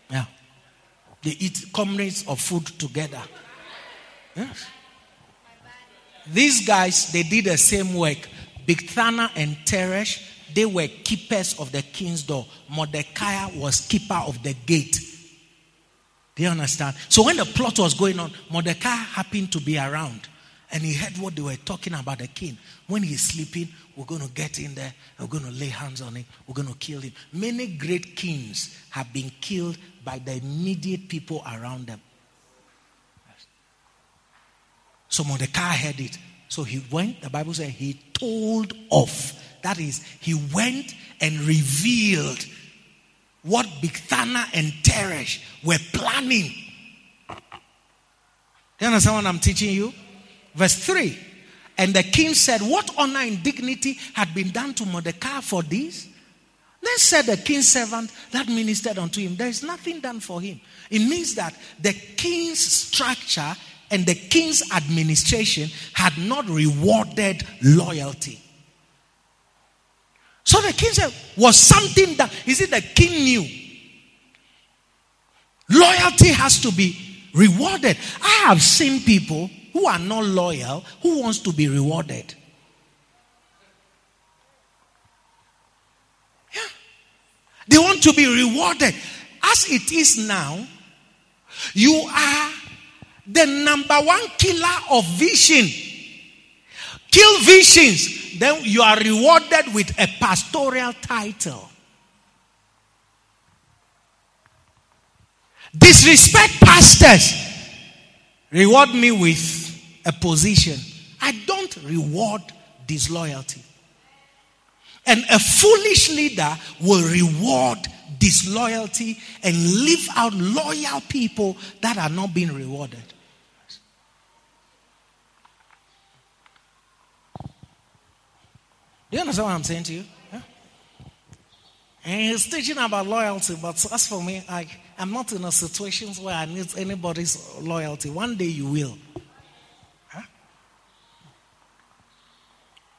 Yeah. They eat comrades of food together. Yes. These guys, they did the same work. Bigthana and Teresh, they were keepers of the king's door. Mordecai was keeper of the gate. Do you understand? So when the plot was going on, Mordecai happened to be around. And he heard what they were talking about the king. When he's sleeping, we're going to get in there, we're going to lay hands on him, we're going to kill him. Many great kings have been killed by the immediate people around them. So Mordecai heard it. So he went, the Bible says he told off. That is, he went and revealed what Bigthana and Teresh were planning. You understand what I'm teaching you? Verse 3. And the king said, What honor and dignity had been done to Mordecai for this? Then said the king's servant that ministered unto him, There is nothing done for him. It means that the king's structure and the king's administration had not rewarded loyalty. So the king said, Was something that, is it the king knew? Loyalty has to be rewarded. I have seen people who are not loyal who wants to be rewarded. Yeah. They want to be rewarded. As it is now, you are the number one killer of vision. Kill visions, then you are rewarded with a pastoral title. Disrespect pastors. Reward me with a position. I don't reward disloyalty. And a foolish leader will reward disloyalty and leave out loyal people that are not being rewarded. Do you understand what I'm saying to you? Yeah? And he's teaching about loyalty, but as for me, I, I'm not in a situation where I need anybody's loyalty. One day you will.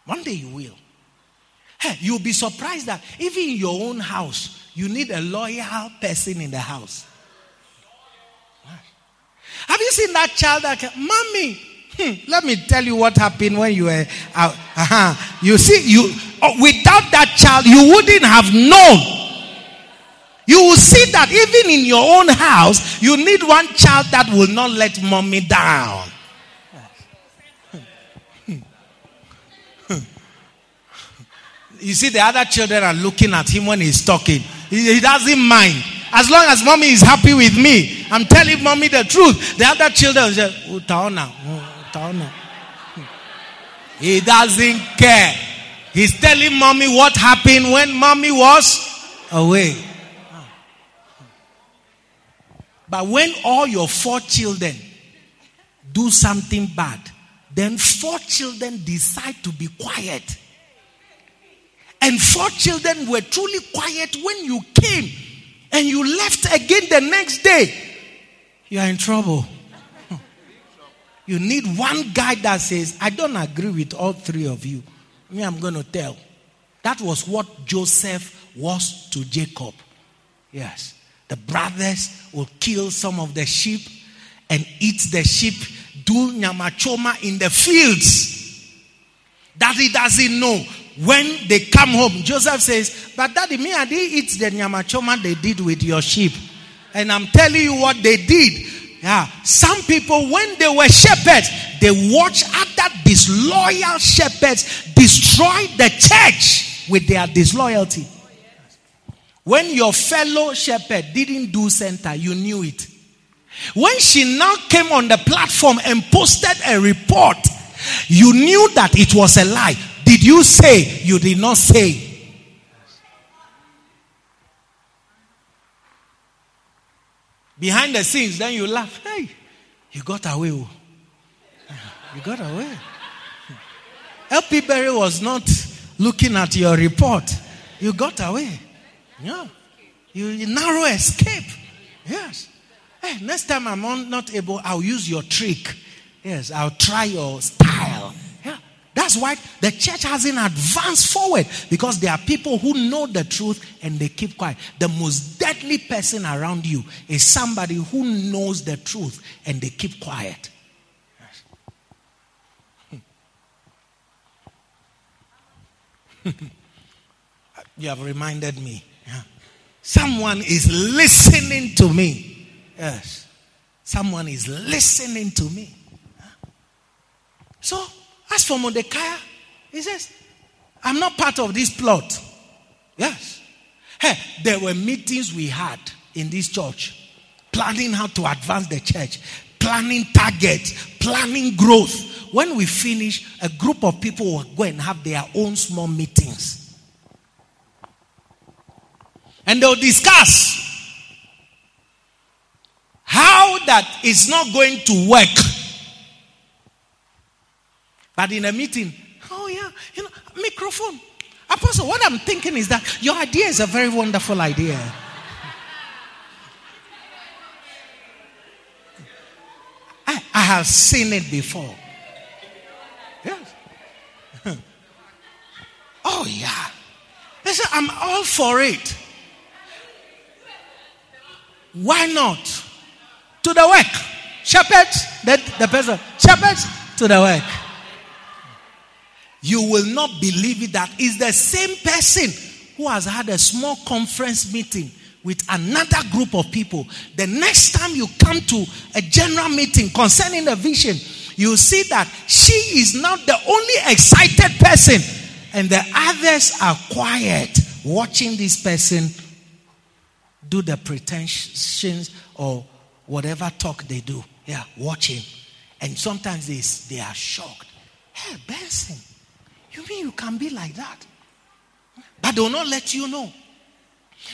One day you will. Hey, you'll be surprised that even in your own house, you need a loyal person in the house. Have you seen that child that can, mommy? Hmm, let me tell you what happened when you were out. Uh-huh. You see, you oh, without that child, you wouldn't have known you will see that even in your own house, you need one child that will not let mommy down. You see, the other children are looking at him when he's talking. He, he, doesn't mind. As long as mommy is happy with me, I'm telling mommy the truth. The other children say, oh, Utaona, Utaona. Oh, hmm. He doesn't care. He's telling mommy what happened when mommy was away. But when all your four children do something bad, then four children decide to be quiet. And four children were truly quiet when you came and you left again the next day. You are in trouble. You need one guy that says, I don't agree with all three of you. Me, I'm going to tell. That was what Joseph was to Jacob. Yes. The brothers will kill some of the sheep and eat the sheep, do nyamachoma in the fields. That he doesn't know. When they come home, Joseph says, But daddy, me, I didn't eat the nyamachoma they did with your sheep. And I'm telling you what they did. Yeah. Some people, when they were shepherds, they watched other disloyal shepherds destroy the church with their disloyalty. When your fellow shepherd didn't do center, you knew it. When she now came on the platform and posted a report, you knew that it was a lie. Did you say? You did not say. Behind the scenes, then you laugh. Hey, you got away. Oh. You got away. LP Berry was not looking at your report. You got away. Yeah. You, narrow escape. Yes. Hey, next time I'm not able, I'll use your trick. Yes, I'll try your style. Yeah. That's why the church hasn't advanced forward because there are people who know the truth and they keep quiet. The most deadly person around you is somebody who knows the truth and they keep quiet. You have reminded me. Someone is listening to me. Yes. Someone is listening to me. So, as for Mordecai, he says, I'm not part of this plot. Yes. Hey, there were meetings we had in this church, planning how to advance the church, planning targets, planning growth. When we finish, a group of people will go and have their own small meetings. And they'll discuss how that is not going to work. But in a meeting, oh yeah, you know, microphone. Apostle, what I'm thinking is that your idea is a very wonderful idea. I, I have seen it before. Yes. oh, yeah. Listen, I'm all for it. Why not? To the work. Shepherds, the, the person. Shepherds, to the work. You will not believe it that is the same person who has had a small conference meeting with another group of people. The next time you come to a general meeting concerning the vision, you see that she is not the only excited person, and the others are quiet watching this person do the pretensions or whatever talk they do. Yeah, watching. And sometimes they, they are shocked. Hey, Benson, you mean you can be like that? But they'll not let you know.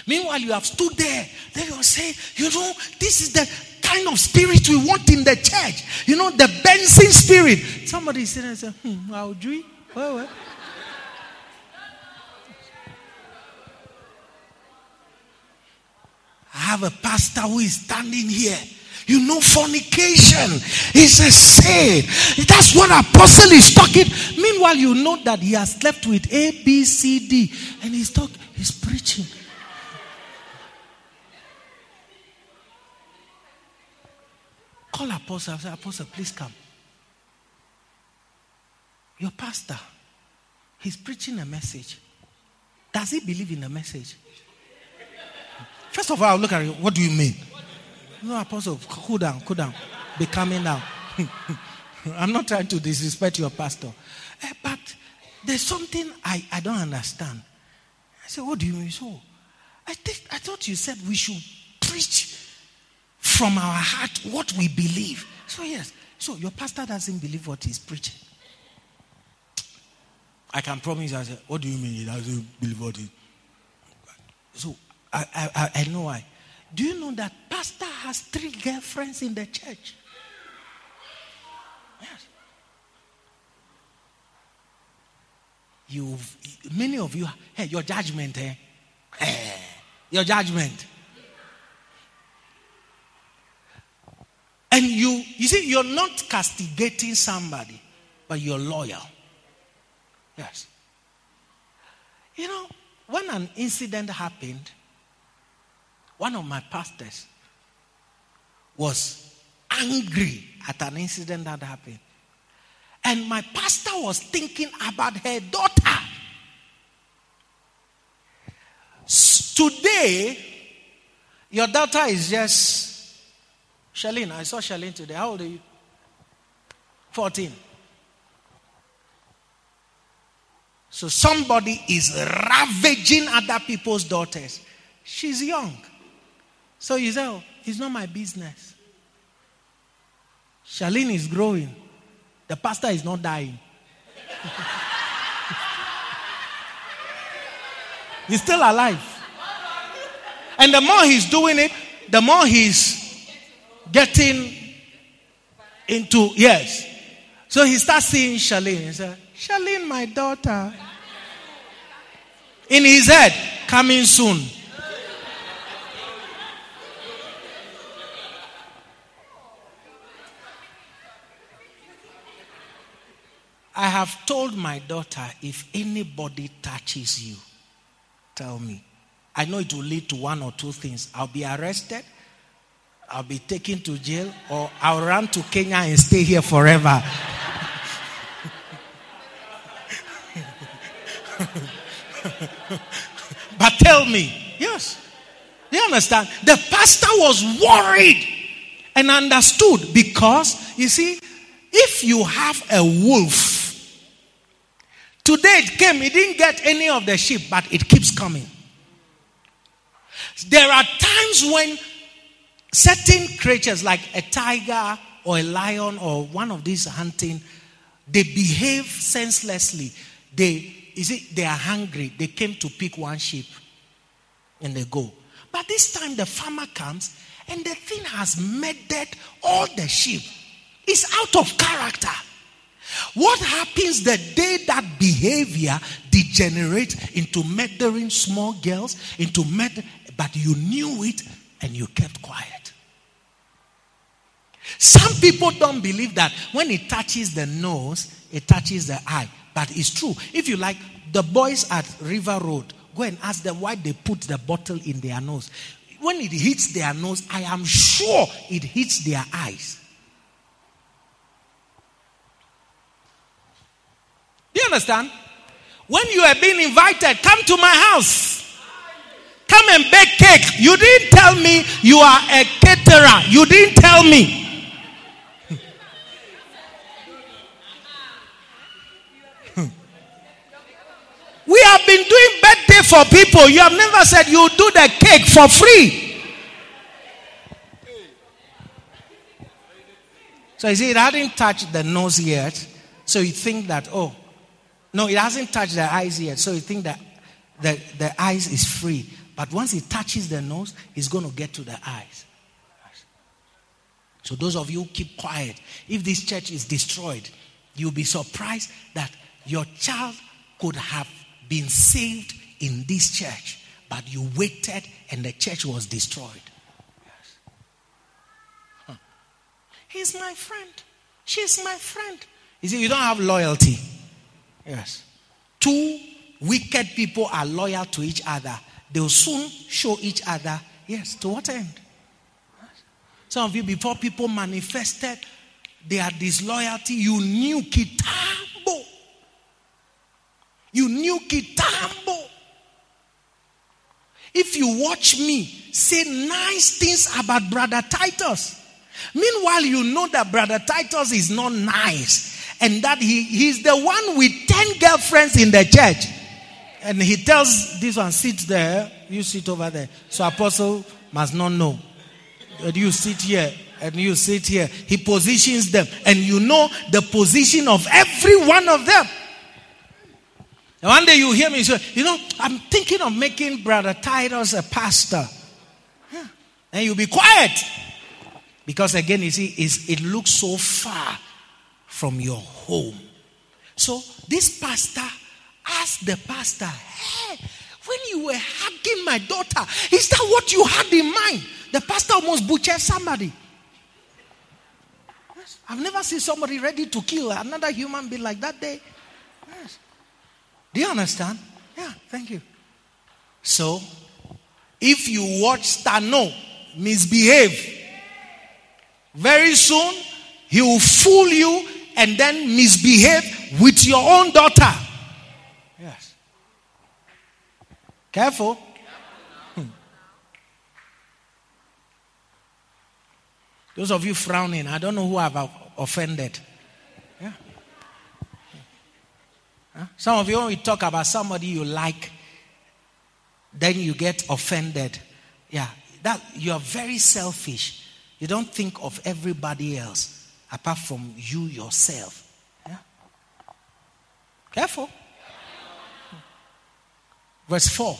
Meanwhile, you have stood there. Then you'll say, you know, this is the kind of spirit we want in the church. You know, the Benson spirit. Somebody sitting and say, hmm, I'll do. Well, well. I have a pastor who is standing here. You know, fornication is a sin. That's what apostle is talking. Meanwhile, you know that he has slept with A, B, C, D, and he's talking, he's preaching. Call apostle. Say, apostle, please come. Your pastor, he's preaching a message. Does he believe in the message? First of all, I'll look at you. What do you mean? No, apostle, cool down, cool down. Be coming down. I'm not trying to disrespect your pastor. Uh, but there's something I, I don't understand. I said, What do you mean? So, I, think, I thought you said we should preach from our heart what we believe. So, yes. So, your pastor doesn't believe what he's preaching. I can promise you, I said, What do you mean he doesn't believe what he. So, I, I, I know why. Do you know that pastor has three girlfriends in the church? Yes. You, many of you, hey, your judgment, eh? Hey, your judgment. And you, you see, you're not castigating somebody, but you're loyal. Yes. You know, when an incident happened, one of my pastors was angry at an incident that happened. And my pastor was thinking about her daughter. Today, your daughter is just Charlene. I saw Charlene today. How old are you? 14. So somebody is ravaging other people's daughters. She's young. So you say, oh, it's not my business. Charlene is growing. The pastor is not dying. he's still alive. And the more he's doing it, the more he's getting into, yes. So he starts seeing Charlene. He said, Charlene, my daughter. In his head, coming soon. I have told my daughter if anybody touches you, tell me. I know it will lead to one or two things. I'll be arrested, I'll be taken to jail, or I'll run to Kenya and stay here forever. but tell me, yes. Do you understand? The pastor was worried and understood because, you see, if you have a wolf, today it came, it didn't get any of the sheep, but it keeps coming. There are times when certain creatures like a tiger or a lion or one of these hunting, they behave senselessly. They is it they are hungry. They came to pick one sheep and they go. But this time the farmer comes and the thing has murdered all the sheep. It's out of character. What happens the day that behavior degenerates into murdering small girls, into murder, but you knew it and you kept quiet? Some people don't believe that when it touches the nose, it touches the eye. But it's true. If you like, the boys at River Road, go and ask them why they put the bottle in their nose. When it hits their nose, I am sure it hits their eyes. Do you understand? When you are being invited, come to my house. Come and bake cake. You didn't tell me you are a caterer. You didn't tell me. we have been doing birthday for people. You have never said you do the cake for free. So you see, it hadn't touched the nose yet. So you think that, oh, no, it hasn't touched the eyes yet. So you think that the, the eyes is free. But once it touches the nose, it's going to get to the eyes. So those of you keep quiet. If this church is destroyed, you'll be surprised that your child could have been saved in this church, but you waited and the church was destroyed. Yes. Huh. He's my friend. She's my friend. You see, you don't have loyalty. Yes. Two wicked people are loyal to each other. They'll soon show each other, yes, to what end? Some of you, before people manifested their disloyalty, you knew Kitambo. You knew Kitambo. If you watch me say nice things about Brother Titus, meanwhile, you know that Brother Titus is not nice and that he, he's the one with 10 girlfriends in the church. And he tells this one, sit there, you sit over there. So apostle must not know. And you sit here, and you sit here. He positions them, and you know the position of every one of them. And one day you hear me say, you know, I'm thinking of making Brother Titus a pastor. And you'll be quiet. Because again, you see, it looks so far from your home. So this pastor asked the pastor, Hey, when you were hugging my daughter, is that what you had in mind? The pastor almost butchered somebody. Yes. I've never seen somebody ready to kill another human being like that day. Yes. Do you understand? Yeah, thank you. So, if you watch Stano misbehave, very soon he will fool you and then misbehave with your own daughter. Yes. Careful. Hmm. Those of you frowning, I don't know who I've offended. Yeah. Huh? Some of you, when we talk about somebody you like, then you get offended. Yeah, that you are very selfish. You don't think of everybody else apart from you yourself. Yeah? Careful. Verse 4.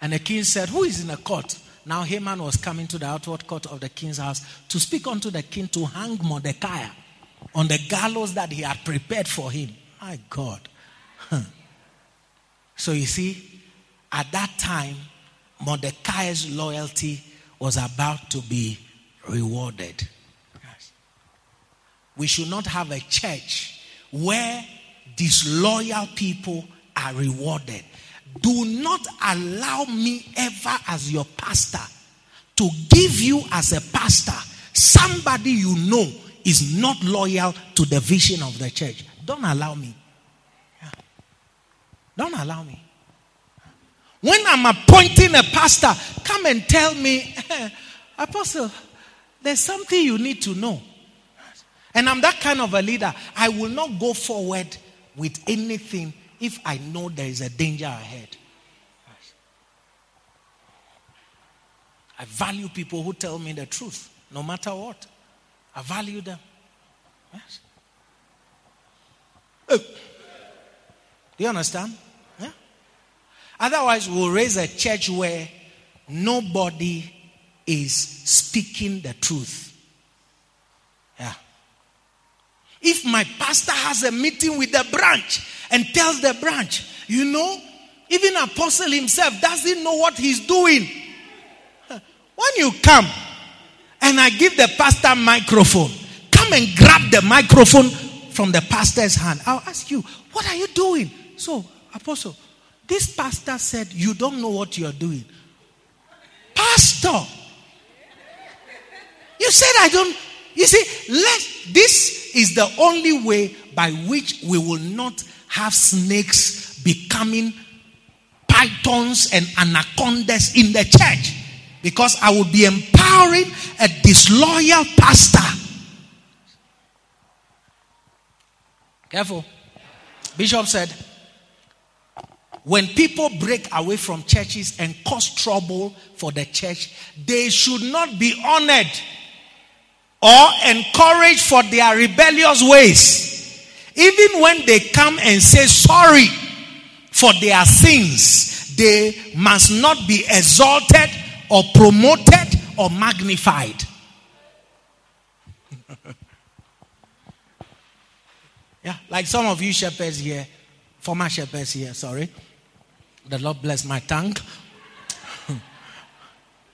And the king said, Who is in the court? Now Haman was coming to the outward court of the king's house to speak unto the king to hang Mordecai on the gallows that he had prepared for him. My God. So you see, at that time, Mordecai's loyalty was about to be rewarded. We should not have a church where disloyal people are rewarded. Do not allow me ever, as your pastor, to give you as a pastor somebody you know is not loyal to the vision of the church. Don't allow me. Don't allow me. When I'm appointing a pastor, come and tell me, eh, Apostle, there's something you need to know. And I'm that kind of a leader. I will not go forward with anything if I know there is a danger ahead. I value people who tell me the truth, no matter what. I value them. Yes. Oh. Do you understand? Yeah. Otherwise, we'll raise a church where nobody is speaking the truth. Yeah. If my pastor has a meeting with the branch and tells the branch, you know, even apostle himself doesn't know what he's doing. When you come and I give the pastor microphone, come and grab the microphone from the pastor's hand. I'll ask you, what are you doing? So, apostle, this pastor said you don't know what you're doing. Pastor, you said I don't. You see, let this is the only way by which we will not have snakes becoming pythons and anacondas in the church. Because I will be empowering a disloyal pastor. Careful. Bishop said, when people break away from churches and cause trouble for the church, they should not be honored or encouraged for their rebellious ways. Even when they come and say sorry for their sins, they must not be exalted or promoted or magnified. yeah, like some of you shepherds here, former shepherds here, sorry. The Lord bless my tongue.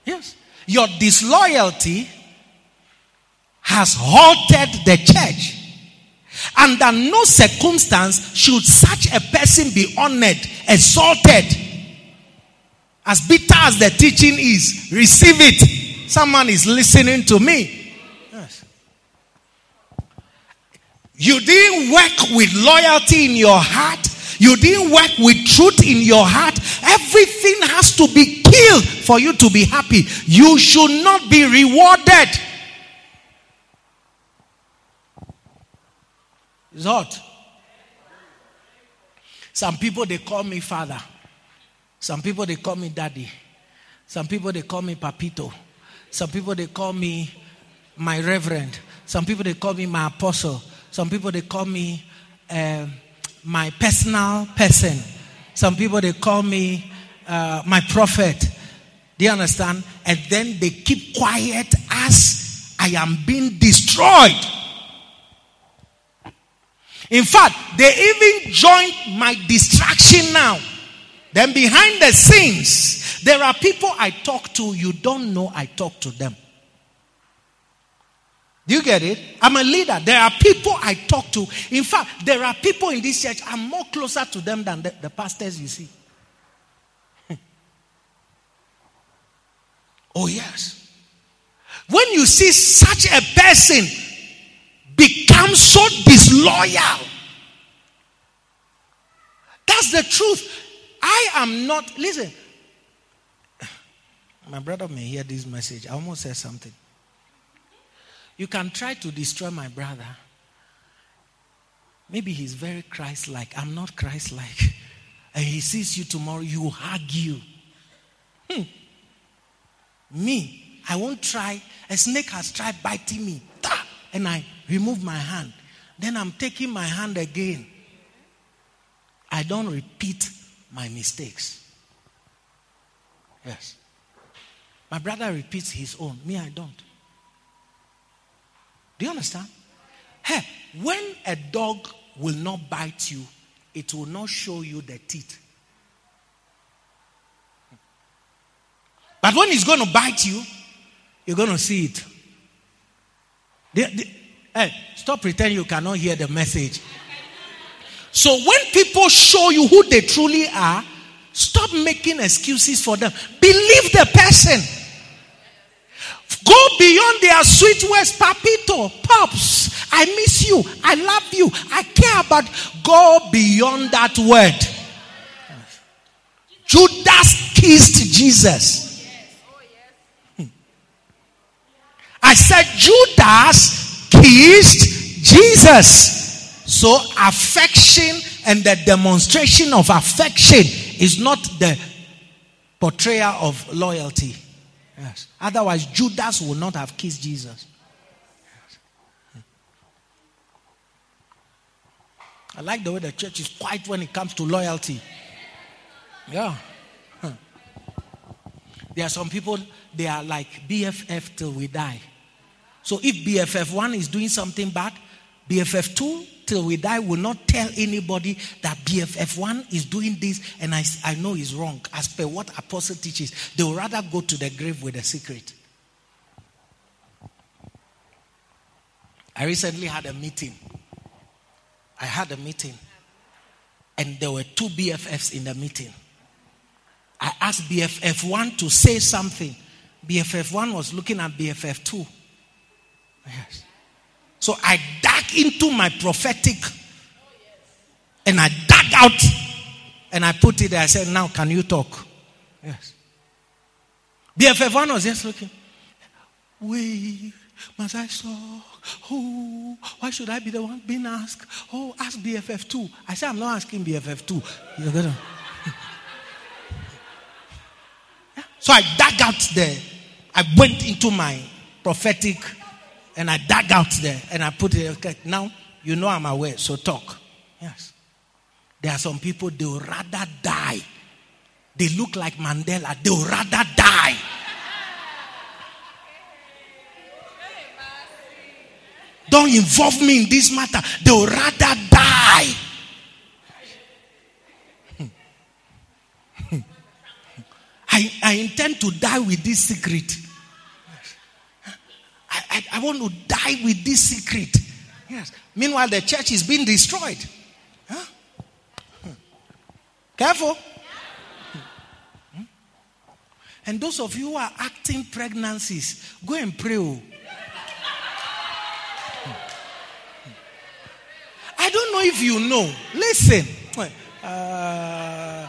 yes. Your disloyalty has halted the church. Under no circumstance should such a person be honored, exalted, as bitter as the teaching is, receive it. Someone is listening to me. Yes. You didn't work with loyalty in your heart. You didn't work with truth in your heart. Everything has to be killed for you to be happy. You should not be rewarded. It's hot. Some people they call me father. Some people they call me daddy. Some people they call me papito. Some people they call me my reverend. Some people they call me my apostle. Some people they call me uh, my personal person. Some people they call me uh, my prophet. Do you understand? And then they keep quiet as I am being destroyed. In fact, they even joined my distraction now. Then behind the scenes, there are people I talk to, you don't know I talk to them. Do you get it? I'm a leader. There are people I talk to. In fact, there are people in this church, I'm more closer to them than the, the pastors you see. oh, yes. When you see such a person become so disloyal, that's the truth. I am not, listen, my brother may hear this message. I almost said something. You can try to destroy my brother. Maybe he's very Christ like. I'm not Christ like. And he sees you tomorrow, you hug you. Hmm. Me, I won't try. A snake has tried biting me. And I remove my hand. Then I'm taking my hand again. I don't repeat my mistakes. Yes. My brother repeats his own. Me, I don't. Do you understand? Hey, when a dog will not bite you, it will not show you the teeth. But when it's going to bite you, you're going to see it. The, the, hey, stop pretending you cannot hear the message. So when people show you who they truly are, stop making excuses for them. Believe the person. Go beyond their sweet words, papito, pops. I miss you. I love you. I care about. Go beyond that word. Judas kissed Jesus. Oh, hmm. I said Judas kissed Jesus. So affection and the demonstration of affection is not the portrayal of loyalty. Yes. Otherwise, Judas would not have kissed Jesus. I like the way the church is quiet when it comes to loyalty. Yeah. There are some people, they are like BFF till we die. So if BFF 1 is doing something bad, BFF 2 till we die will not tell anybody that BFF 1 is doing this and I, I know is wrong. As per what apostle teaches, they will rather go to the grave with a secret. I recently had a meeting. I had a meeting. And there were two BFFs in the meeting. I asked BFF1 to say something. BFF1 was looking at BFF2. Yes. So I dug into my prophetic and I dug out and I put it there. I said, Now can you talk? Yes. BFF1 was just looking. We must I talk? Oh, why should I be the one being asked? Oh, ask BFF2. I said, I'm not asking BFF2. You're gonna. So I dug out there. I went into my prophetic and I dug out there and I put it. Okay, now you know I'm aware, so talk. Yes. There are some people, they will rather die. They look like Mandela, they will rather die. Don't involve me in this matter. They will rather die. Hmm. Hmm. Hmm. I, I intend to die with this secret. I, I, I, want to die with this secret. Yes. Meanwhile, the church is being destroyed. Huh? Careful. And those of you who are acting pregnancies, go and pray. Oh. I don't know if you know. Listen. Uh,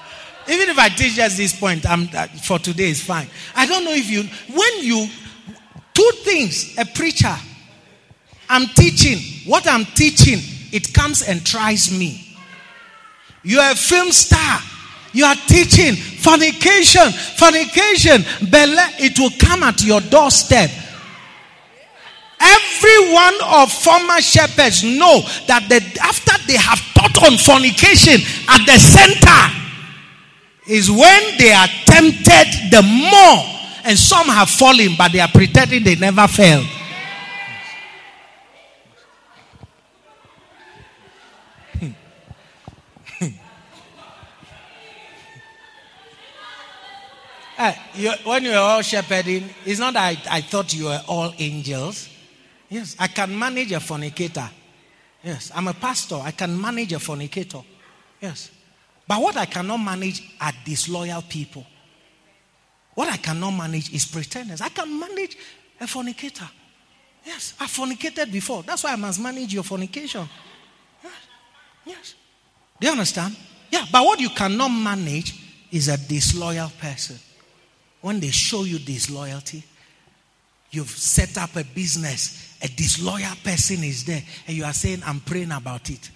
even if I teach just this point, I'm, uh, for today is fine. I don't know if you, when you, two things, a preacher, I'm teaching, what I'm teaching, it comes and tries me. You're a film star. You are teaching fornication, fornication, Bele, it will come at your doorstep. Every one of former shepherds know that the, after they have taught on fornication at the center, is when they are tempted the more. And some have fallen, but they are pretending they never fell. Uh, you, when you are all shepherding, it's not that I, I, thought you were all angels. Yes, I can manage a fornicator. Yes, I'm a pastor. I can manage a fornicator. Yes. But what I cannot manage are disloyal people. What I cannot manage is pretenders. I can manage a fornicator. Yes, I fornicated before. That's why I must manage your fornication. Yes. yes. Do you understand? Yeah, but what you cannot manage is a disloyal person. When they show you disloyalty, you've set up a business, a disloyal person is there, and you are saying, I'm praying about it.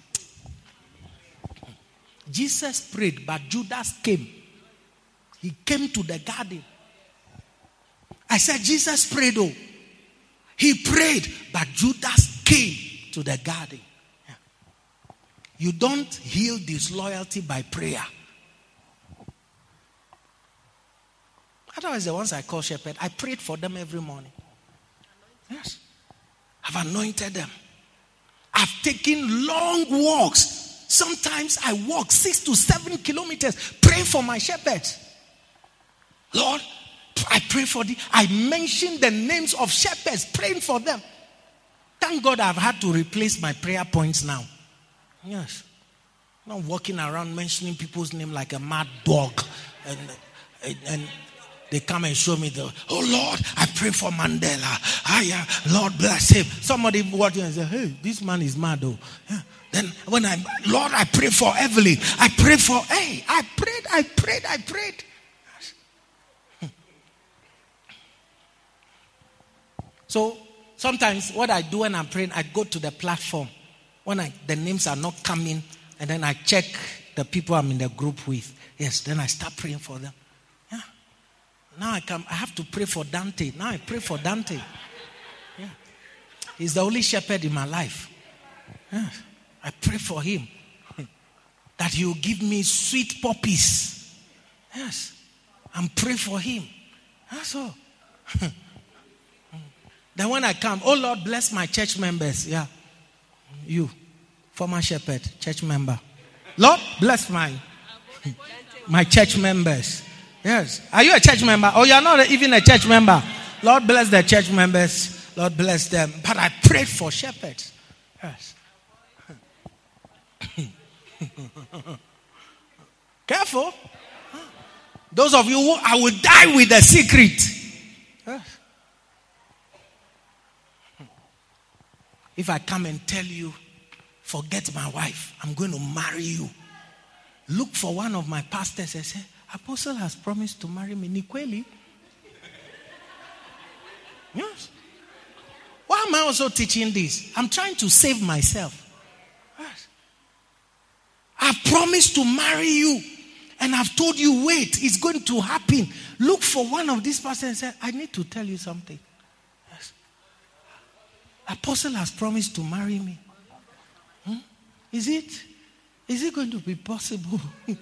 Jesus prayed, but Judas came. He came to the garden. I said, Jesus prayed, oh. He prayed, but Judas came to the garden. You don't heal disloyalty by prayer. Otherwise, the ones I call shepherd, I prayed for them every morning. Yes. I've anointed them. I've taken long walks Sometimes I walk six to seven kilometers praying for my shepherds. Lord, I pray for the. I mention the names of shepherds, praying for them. Thank God I've had to replace my prayer points now. Yes. I'm not walking around mentioning people's name like a mad dog. And, and, and they come and show me the, oh Lord, I pray for Mandela. Ah, yeah, Lord bless him. Somebody watching and say, hey, this man is mad though. Yeah. Then when I, Lord, I pray for Evelyn. I pray for, hey, I prayed, I prayed, I prayed. So sometimes what I do when I'm praying, I go to the platform When I, the names are not coming, and then I check the people I'm in the group with. Yes, then I start praying for them. Yeah. Now I come, I have to pray for Dante. Now I pray for Dante. Yeah. He's the only shepherd in my life. Yeah. I pray for him that he will give me sweet puppies. Yes. And pray for him. That's all. then when I come, oh Lord, bless my church members. Yeah. You, former shepherd, church member. Lord, bless my my church members. Yes. Are you a church member? Oh, you're not even a church member. Lord, bless the church members. Lord, bless them. But I prayed for shepherds. Yes. Careful. Those of you who I will die with a secret. If I come and tell you, forget my wife, I'm going to marry you. Look for one of my pastors and say, Apostle has promised to marry me. Nikweli? Yes. Why am I also teaching this? I'm trying to save myself. Yes. I've promised to marry you. And I've told you, wait, it's going to happen. Look for one of these pastors and say, I need to tell you something. Apostle has promised to marry me. Hmm? Is it? Is it going to be possible?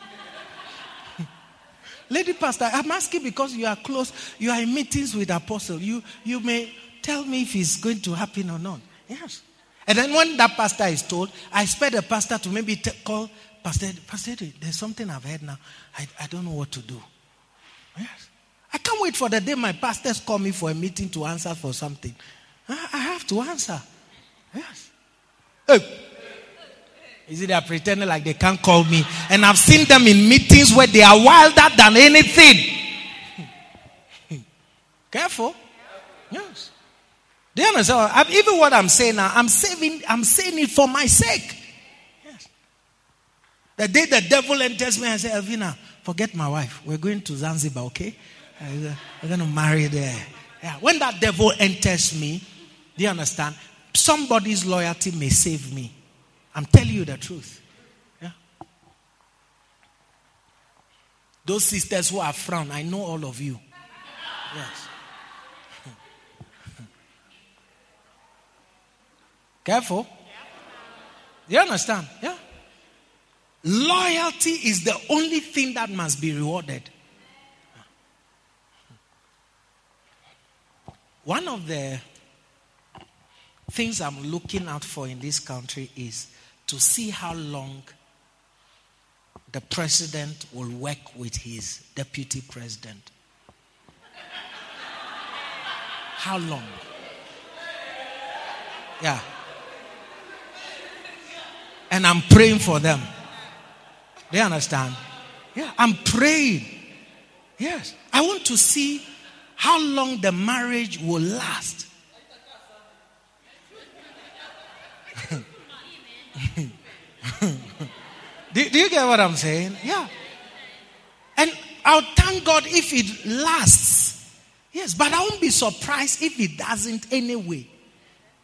Lady Pastor, I'm asking because you are close, you are in meetings with Apostle. You, you may tell me if it's going to happen or not. Yes. And then when that pastor is told, I expect the pastor to maybe t- call Pastor, Pastor, there's something I've heard now. I, I don't know what to do. Yes. I can't wait for the day my pastors call me for a meeting to answer for something. I, have to answer. Yes. Hey. Is it they're pretending like they can't call me? And I've seen them in meetings where they are wilder than anything. Careful. Yes. Do you understand? Even what I'm saying now, I'm saving, I'm saying it for my sake. Yes. The day the devil enters me, I say, Elvina, forget my wife. We're going to Zanzibar, okay? Uh, we're going to marry there. Yeah. When that devil enters me, do you understand? Somebody's loyalty may save me. I'm telling you the truth. Yeah. Those sisters who are frowned, I know all of you. Yes. Careful. Do You understand? Yeah. Loyalty is the only thing that must be rewarded. One of the things I'm looking out for in this country is to see how long the president will work with his deputy president. How long? Yeah. And I'm praying for them. They understand? Yeah, I'm praying. Yes. I want to see how long the marriage will last. do, do you get what I'm saying? Yeah. And I'll thank God if it lasts. Yes, but I won't be surprised if it doesn't anyway.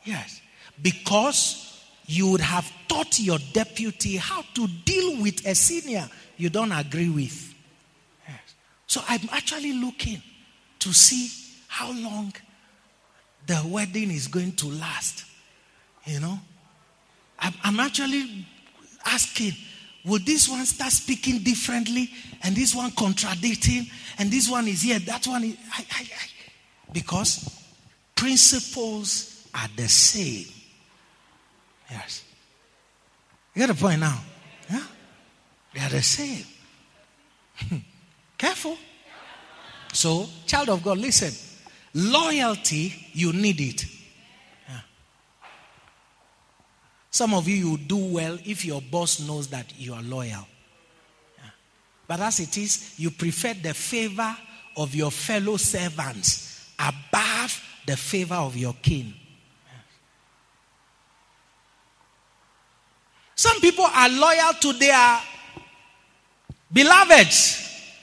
Yes. Because you would have taught your deputy how to deal with a senior you don't agree with. Yes. So I'm actually looking to see how long the wedding is going to last. You know? I'm, actually asking, will this one start speaking differently and this one contradicting and this one is here, that one is. I, I, I. Because principles are the same. Yes. You get the point now? Yeah? They are the same. Careful. So, child of God, listen. Loyalty, you need it. Some of you, you do well if your boss knows that you are loyal. Yeah. But as it is, you prefer the favor of your fellow servants above the favor of your king. Some people are loyal to their beloveds.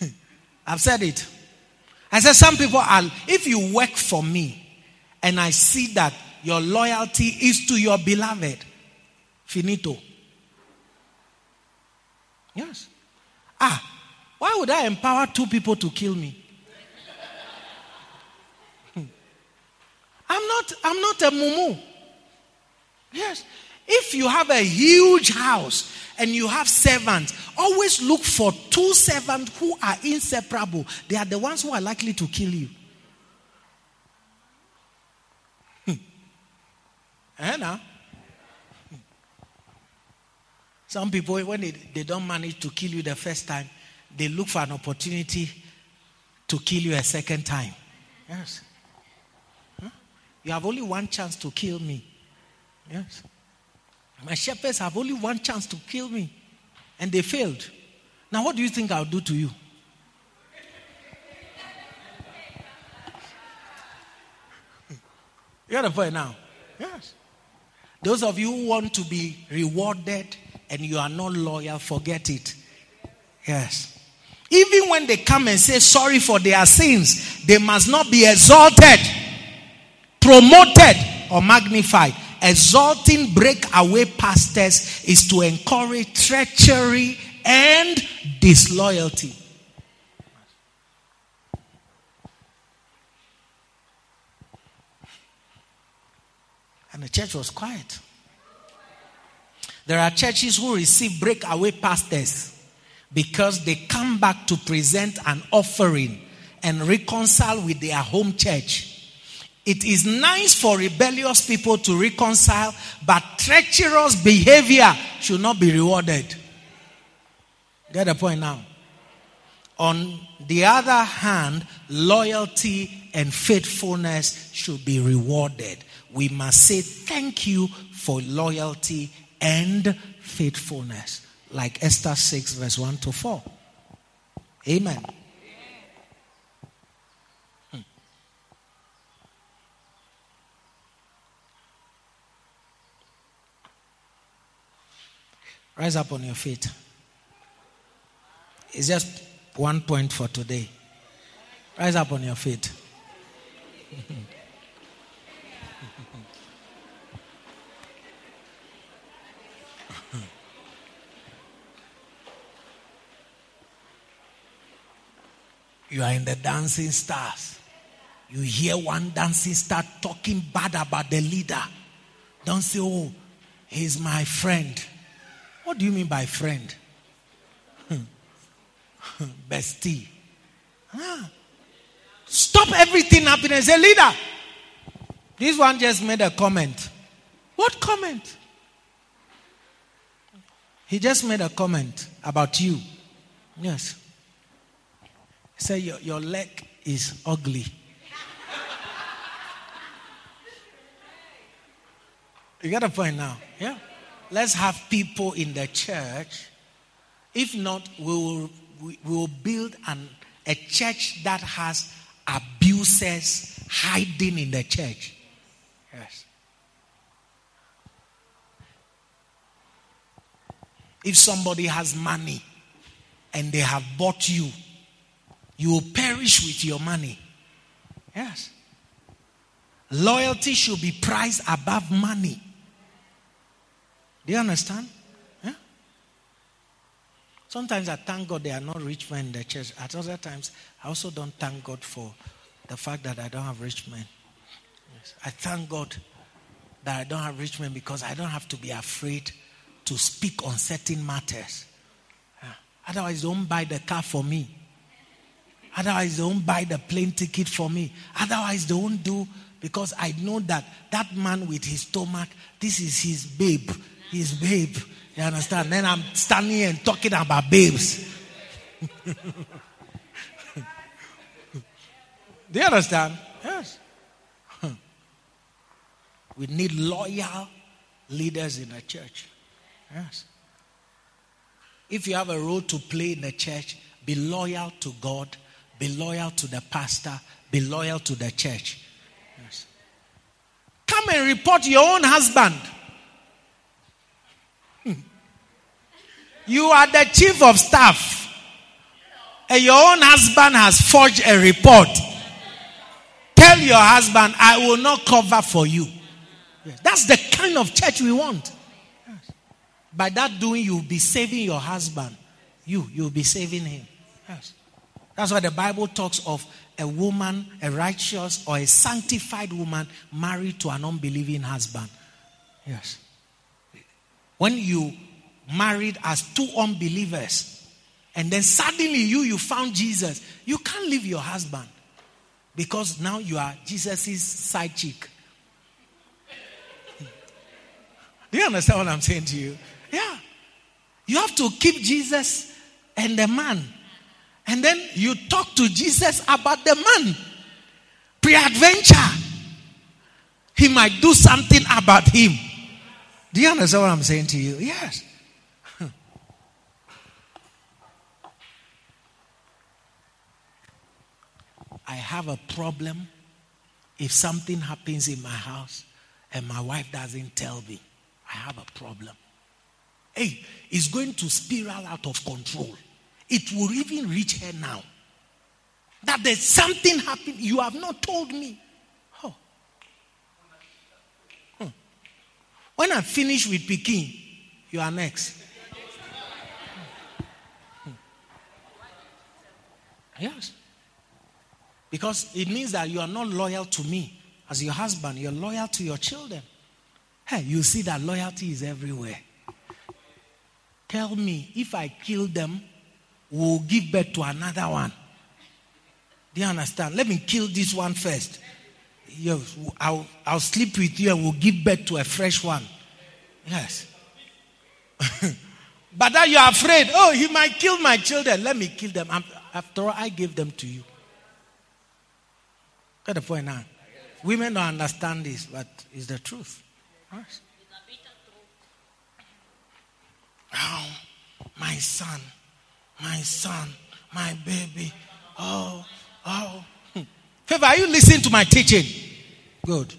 I've said it. I said, some people are, if you work for me, and I see that your loyalty is to your beloved. Finito. Yes. Ah, why would I empower two people to kill me? Hmm. I'm not I'm not a mumu. Yes. If you have a huge house and you have servants, always look for two servants who are inseparable. They are the ones who are likely to kill you. Eh. Some people, when they, they don't manage to kill you the first time, they look for an opportunity to kill you a second time. Yes. Huh? You have only one chance to kill me. Yes. My shepherds have only one chance to kill me, and they failed. Now, what do you think I'll do to you? You got a point now? Yes. Those of you who want to be rewarded and you are not loyal, forget it. Yes. Even when they come and say sorry for their sins, they must not be exalted, promoted, or magnified exalting breakaway pastors is to encourage treachery and disloyalty. And the church was quiet. There are churches who receive breakaway pastors because they come back to present an offering and reconcile with their home church. It is nice for rebellious people to reconcile, but treacherous behavior should not be rewarded. Get the point now? On the other hand, loyalty and faithfulness should be rewarded. We must say thank you for loyalty and faithfulness, like Esther 6, verse 1 to 4. Amen. Hmm. Rise up on your feet. It's just one point for today. Rise up on your feet. you are in the dancing stars. You hear one dancing star talking bad about the leader. Don't say, Oh, he's my friend. What do you mean by friend? Bestie. Ah. Stop everything happening say, leader. This one just made a comment. What comment? He just made a comment about you. Yes. Said, Your, your leg is ugly. you got a point now? Yeah. Let's have people in the church. If not, we will, we will build an, a church that has abusers hiding in the church. Yes. If somebody has money and they have bought you, you will perish with your money. Yes. Loyalty should be priced above money. Do you understand? Yeah? Sometimes I thank God they are not rich men in the church. At other times, I also don't thank God for the fact that I don't have rich men. Yes. I thank God that I don't have rich men because I don't have to be afraid to speak on certain matters. Yeah. Otherwise, don't buy the car for me. Otherwise, don't buy the plane ticket for me. Otherwise, don't do because I know that that man with his stomach, this is his babe his babe. You understand? Then I'm standing and talking about babes. Do you understand? Yes. We need loyal leaders in the church. Yes. If you have a role to play in the church, be loyal to God, be loyal to the pastor, be loyal to the church. Yes. Come and report your own husband. Hmm. You are the chief of staff. And your own husband has forged a report. Tell your husband, I will not cover for you. Yes. That's the kind of church we want. By that doing, you'll be saving your husband. You, you'll be saving him. Yes. That's why the Bible talks of a woman, a righteous or a sanctified woman married to an unbelieving husband. Yes. When you married as two unbelievers, and then suddenly you you found Jesus, you can't leave your husband because now you are Jesus' side chick. Do you understand what I'm saying to you? Yeah. You have to keep Jesus and the man. And then you talk to Jesus about the man. Pre-adventure. He might do something about him. Do you understand what I'm saying to you? Yes. I have a problem if something happens in my house and my wife doesn't tell me. I have a problem. Hey, it's going to spiral out of control. It will even reach her now. That there's something happening. You have not told me. Oh. Hmm. When I finish with Peking, you are next. Hmm. Yes. Because it means that you are not loyal to me as your husband, you're loyal to your children. Hey, you see that loyalty is everywhere. Tell me, if I kill them, we'll give birth to another one. Do you understand? Let me kill this one first. Yes, I'll, I'll sleep with you and we'll give birth to a fresh one. Yes. but that you're afraid, oh, he might kill my children. Let me kill them. After all, I gave them to you. Get the point now. Women don't understand this, but it's the truth. Yes. Oh, my son, my son, my baby. Oh, oh. Favor, are you listening to my teaching? Good.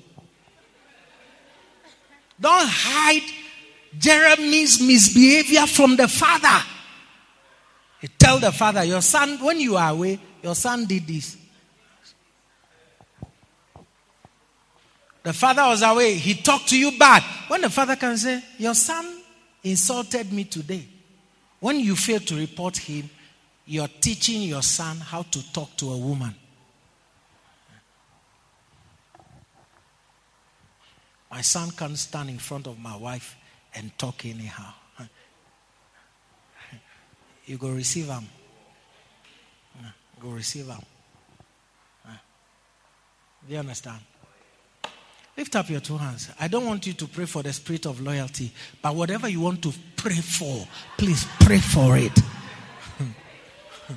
Don't hide Jeremy's misbehavior from the father. tell the father, your son, when you are away, your son did this. The father was away. He talked to you bad. When the father can say, Your son insulted me today. When you fail to report him, you're teaching your son how to talk to a woman. My son can't stand in front of my wife and talk anyhow. You go receive him. Go receive him. Do you understand? Lift up your two hands. I don't want you to pray for the spirit of loyalty, but whatever you want to pray for, please pray for it.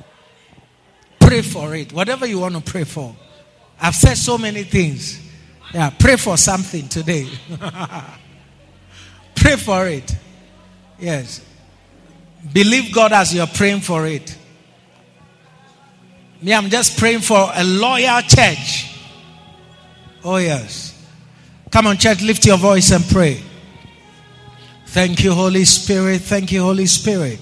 pray for it. Whatever you want to pray for. I've said so many things. Yeah, pray for something today. pray for it. Yes. Believe God as you're praying for it. Me, I'm just praying for a loyal church. Oh, yes. Come on, church, lift your voice and pray. Thank you, Holy Spirit. Thank you, Holy Spirit.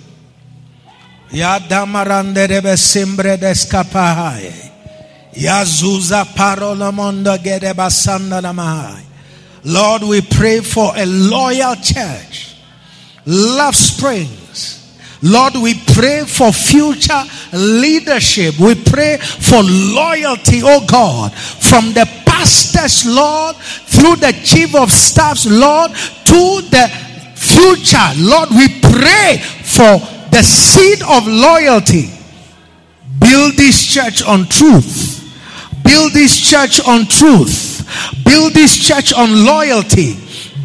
Ya damarande debe simbre gede basanda. Lord, we pray for a loyal church. Love Springs. Lord, we pray for future leadership. We pray for loyalty, oh God, from the pastors, Lord, through the chief of staffs, Lord, to the future. Lord, we pray for the seed of loyalty. Build this church on truth. Build this church on truth. Build this church on loyalty.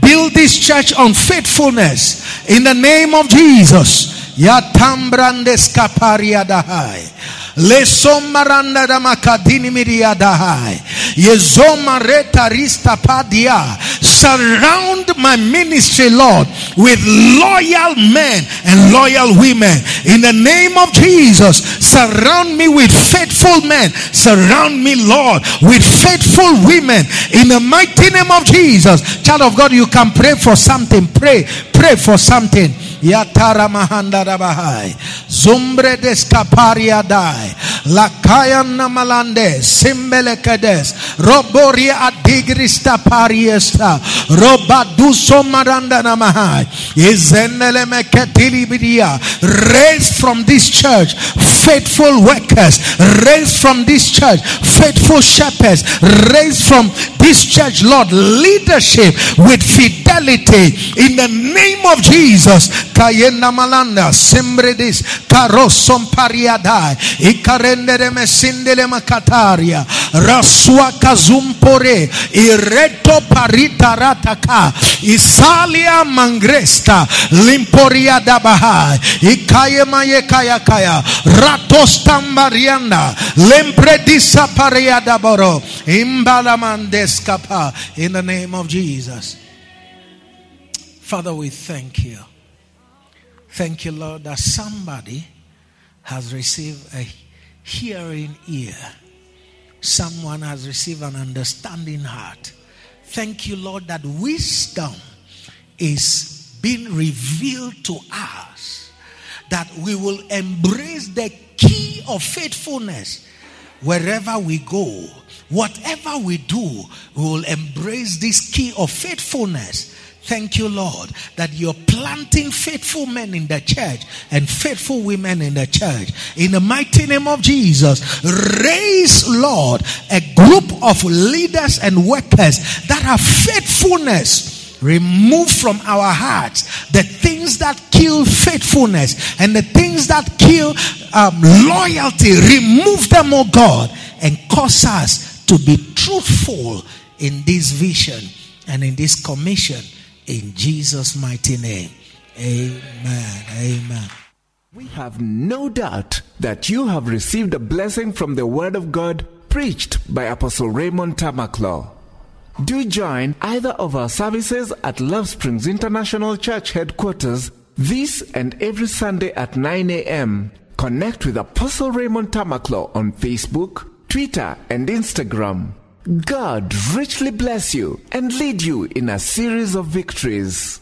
Build this church on faithfulness. In the name of Jesus. Yatambrandes kaparia dahai. Le somaranda makadini miriadahai. Yezoma reta rista padia. Surround my ministry, Lord, with loyal men and loyal women. In the name of Jesus, surround me with faithful men. Surround me, Lord, with faithful women. In the mighty name of Jesus. Child of God, you can pray for something. Pray. Pray for something. Yatara mahanda rabahai. Zumbre descaparia dai. Lakaya namalande. Simbelekades. Roboria adigrista pariesta. Robaduso maranda namahai. Izenele meketilibidia. Raise from this church faithful workers. Raise from this church faithful shepherds. Raise from this church, Lord, leadership with fidelity in the name of Jesus. Kayena malanda simbredis karosom pariadai ikarendere mesindele makataria rasua kazumpore. Ireto parita rataka. Isalia mangresta. Limporia dabahai ikaye maye kaya kaya. Ratos tambarianda lempredisa paria daboro imbalamandeskapa in the name of Jesus. Father, we thank you. Thank you, Lord, that somebody has received a hearing ear. Someone has received an understanding heart. Thank you, Lord, that wisdom is being revealed to us. That we will embrace the key of faithfulness wherever we go. Whatever we do, we will embrace this key of faithfulness. Thank you, Lord, that you're planting faithful men in the church and faithful women in the church. In the mighty name of Jesus, raise, Lord, a group of leaders and workers that have faithfulness. Remove from our hearts the things that kill faithfulness and the things that kill um, loyalty. Remove them, oh God, and cause us to be truthful in this vision and in this commission in Jesus' mighty name. Amen. Amen. We have no doubt that you have received a blessing from the Word of God preached by Apostle Raymond Tamakloe. Do join either of our services at Love Springs International Church headquarters this and every Sunday at 9 a.m. Connect with Apostle Raymond Tamakloe on Facebook, Twitter, and Instagram. God richly bless you and lead you in a series of victories.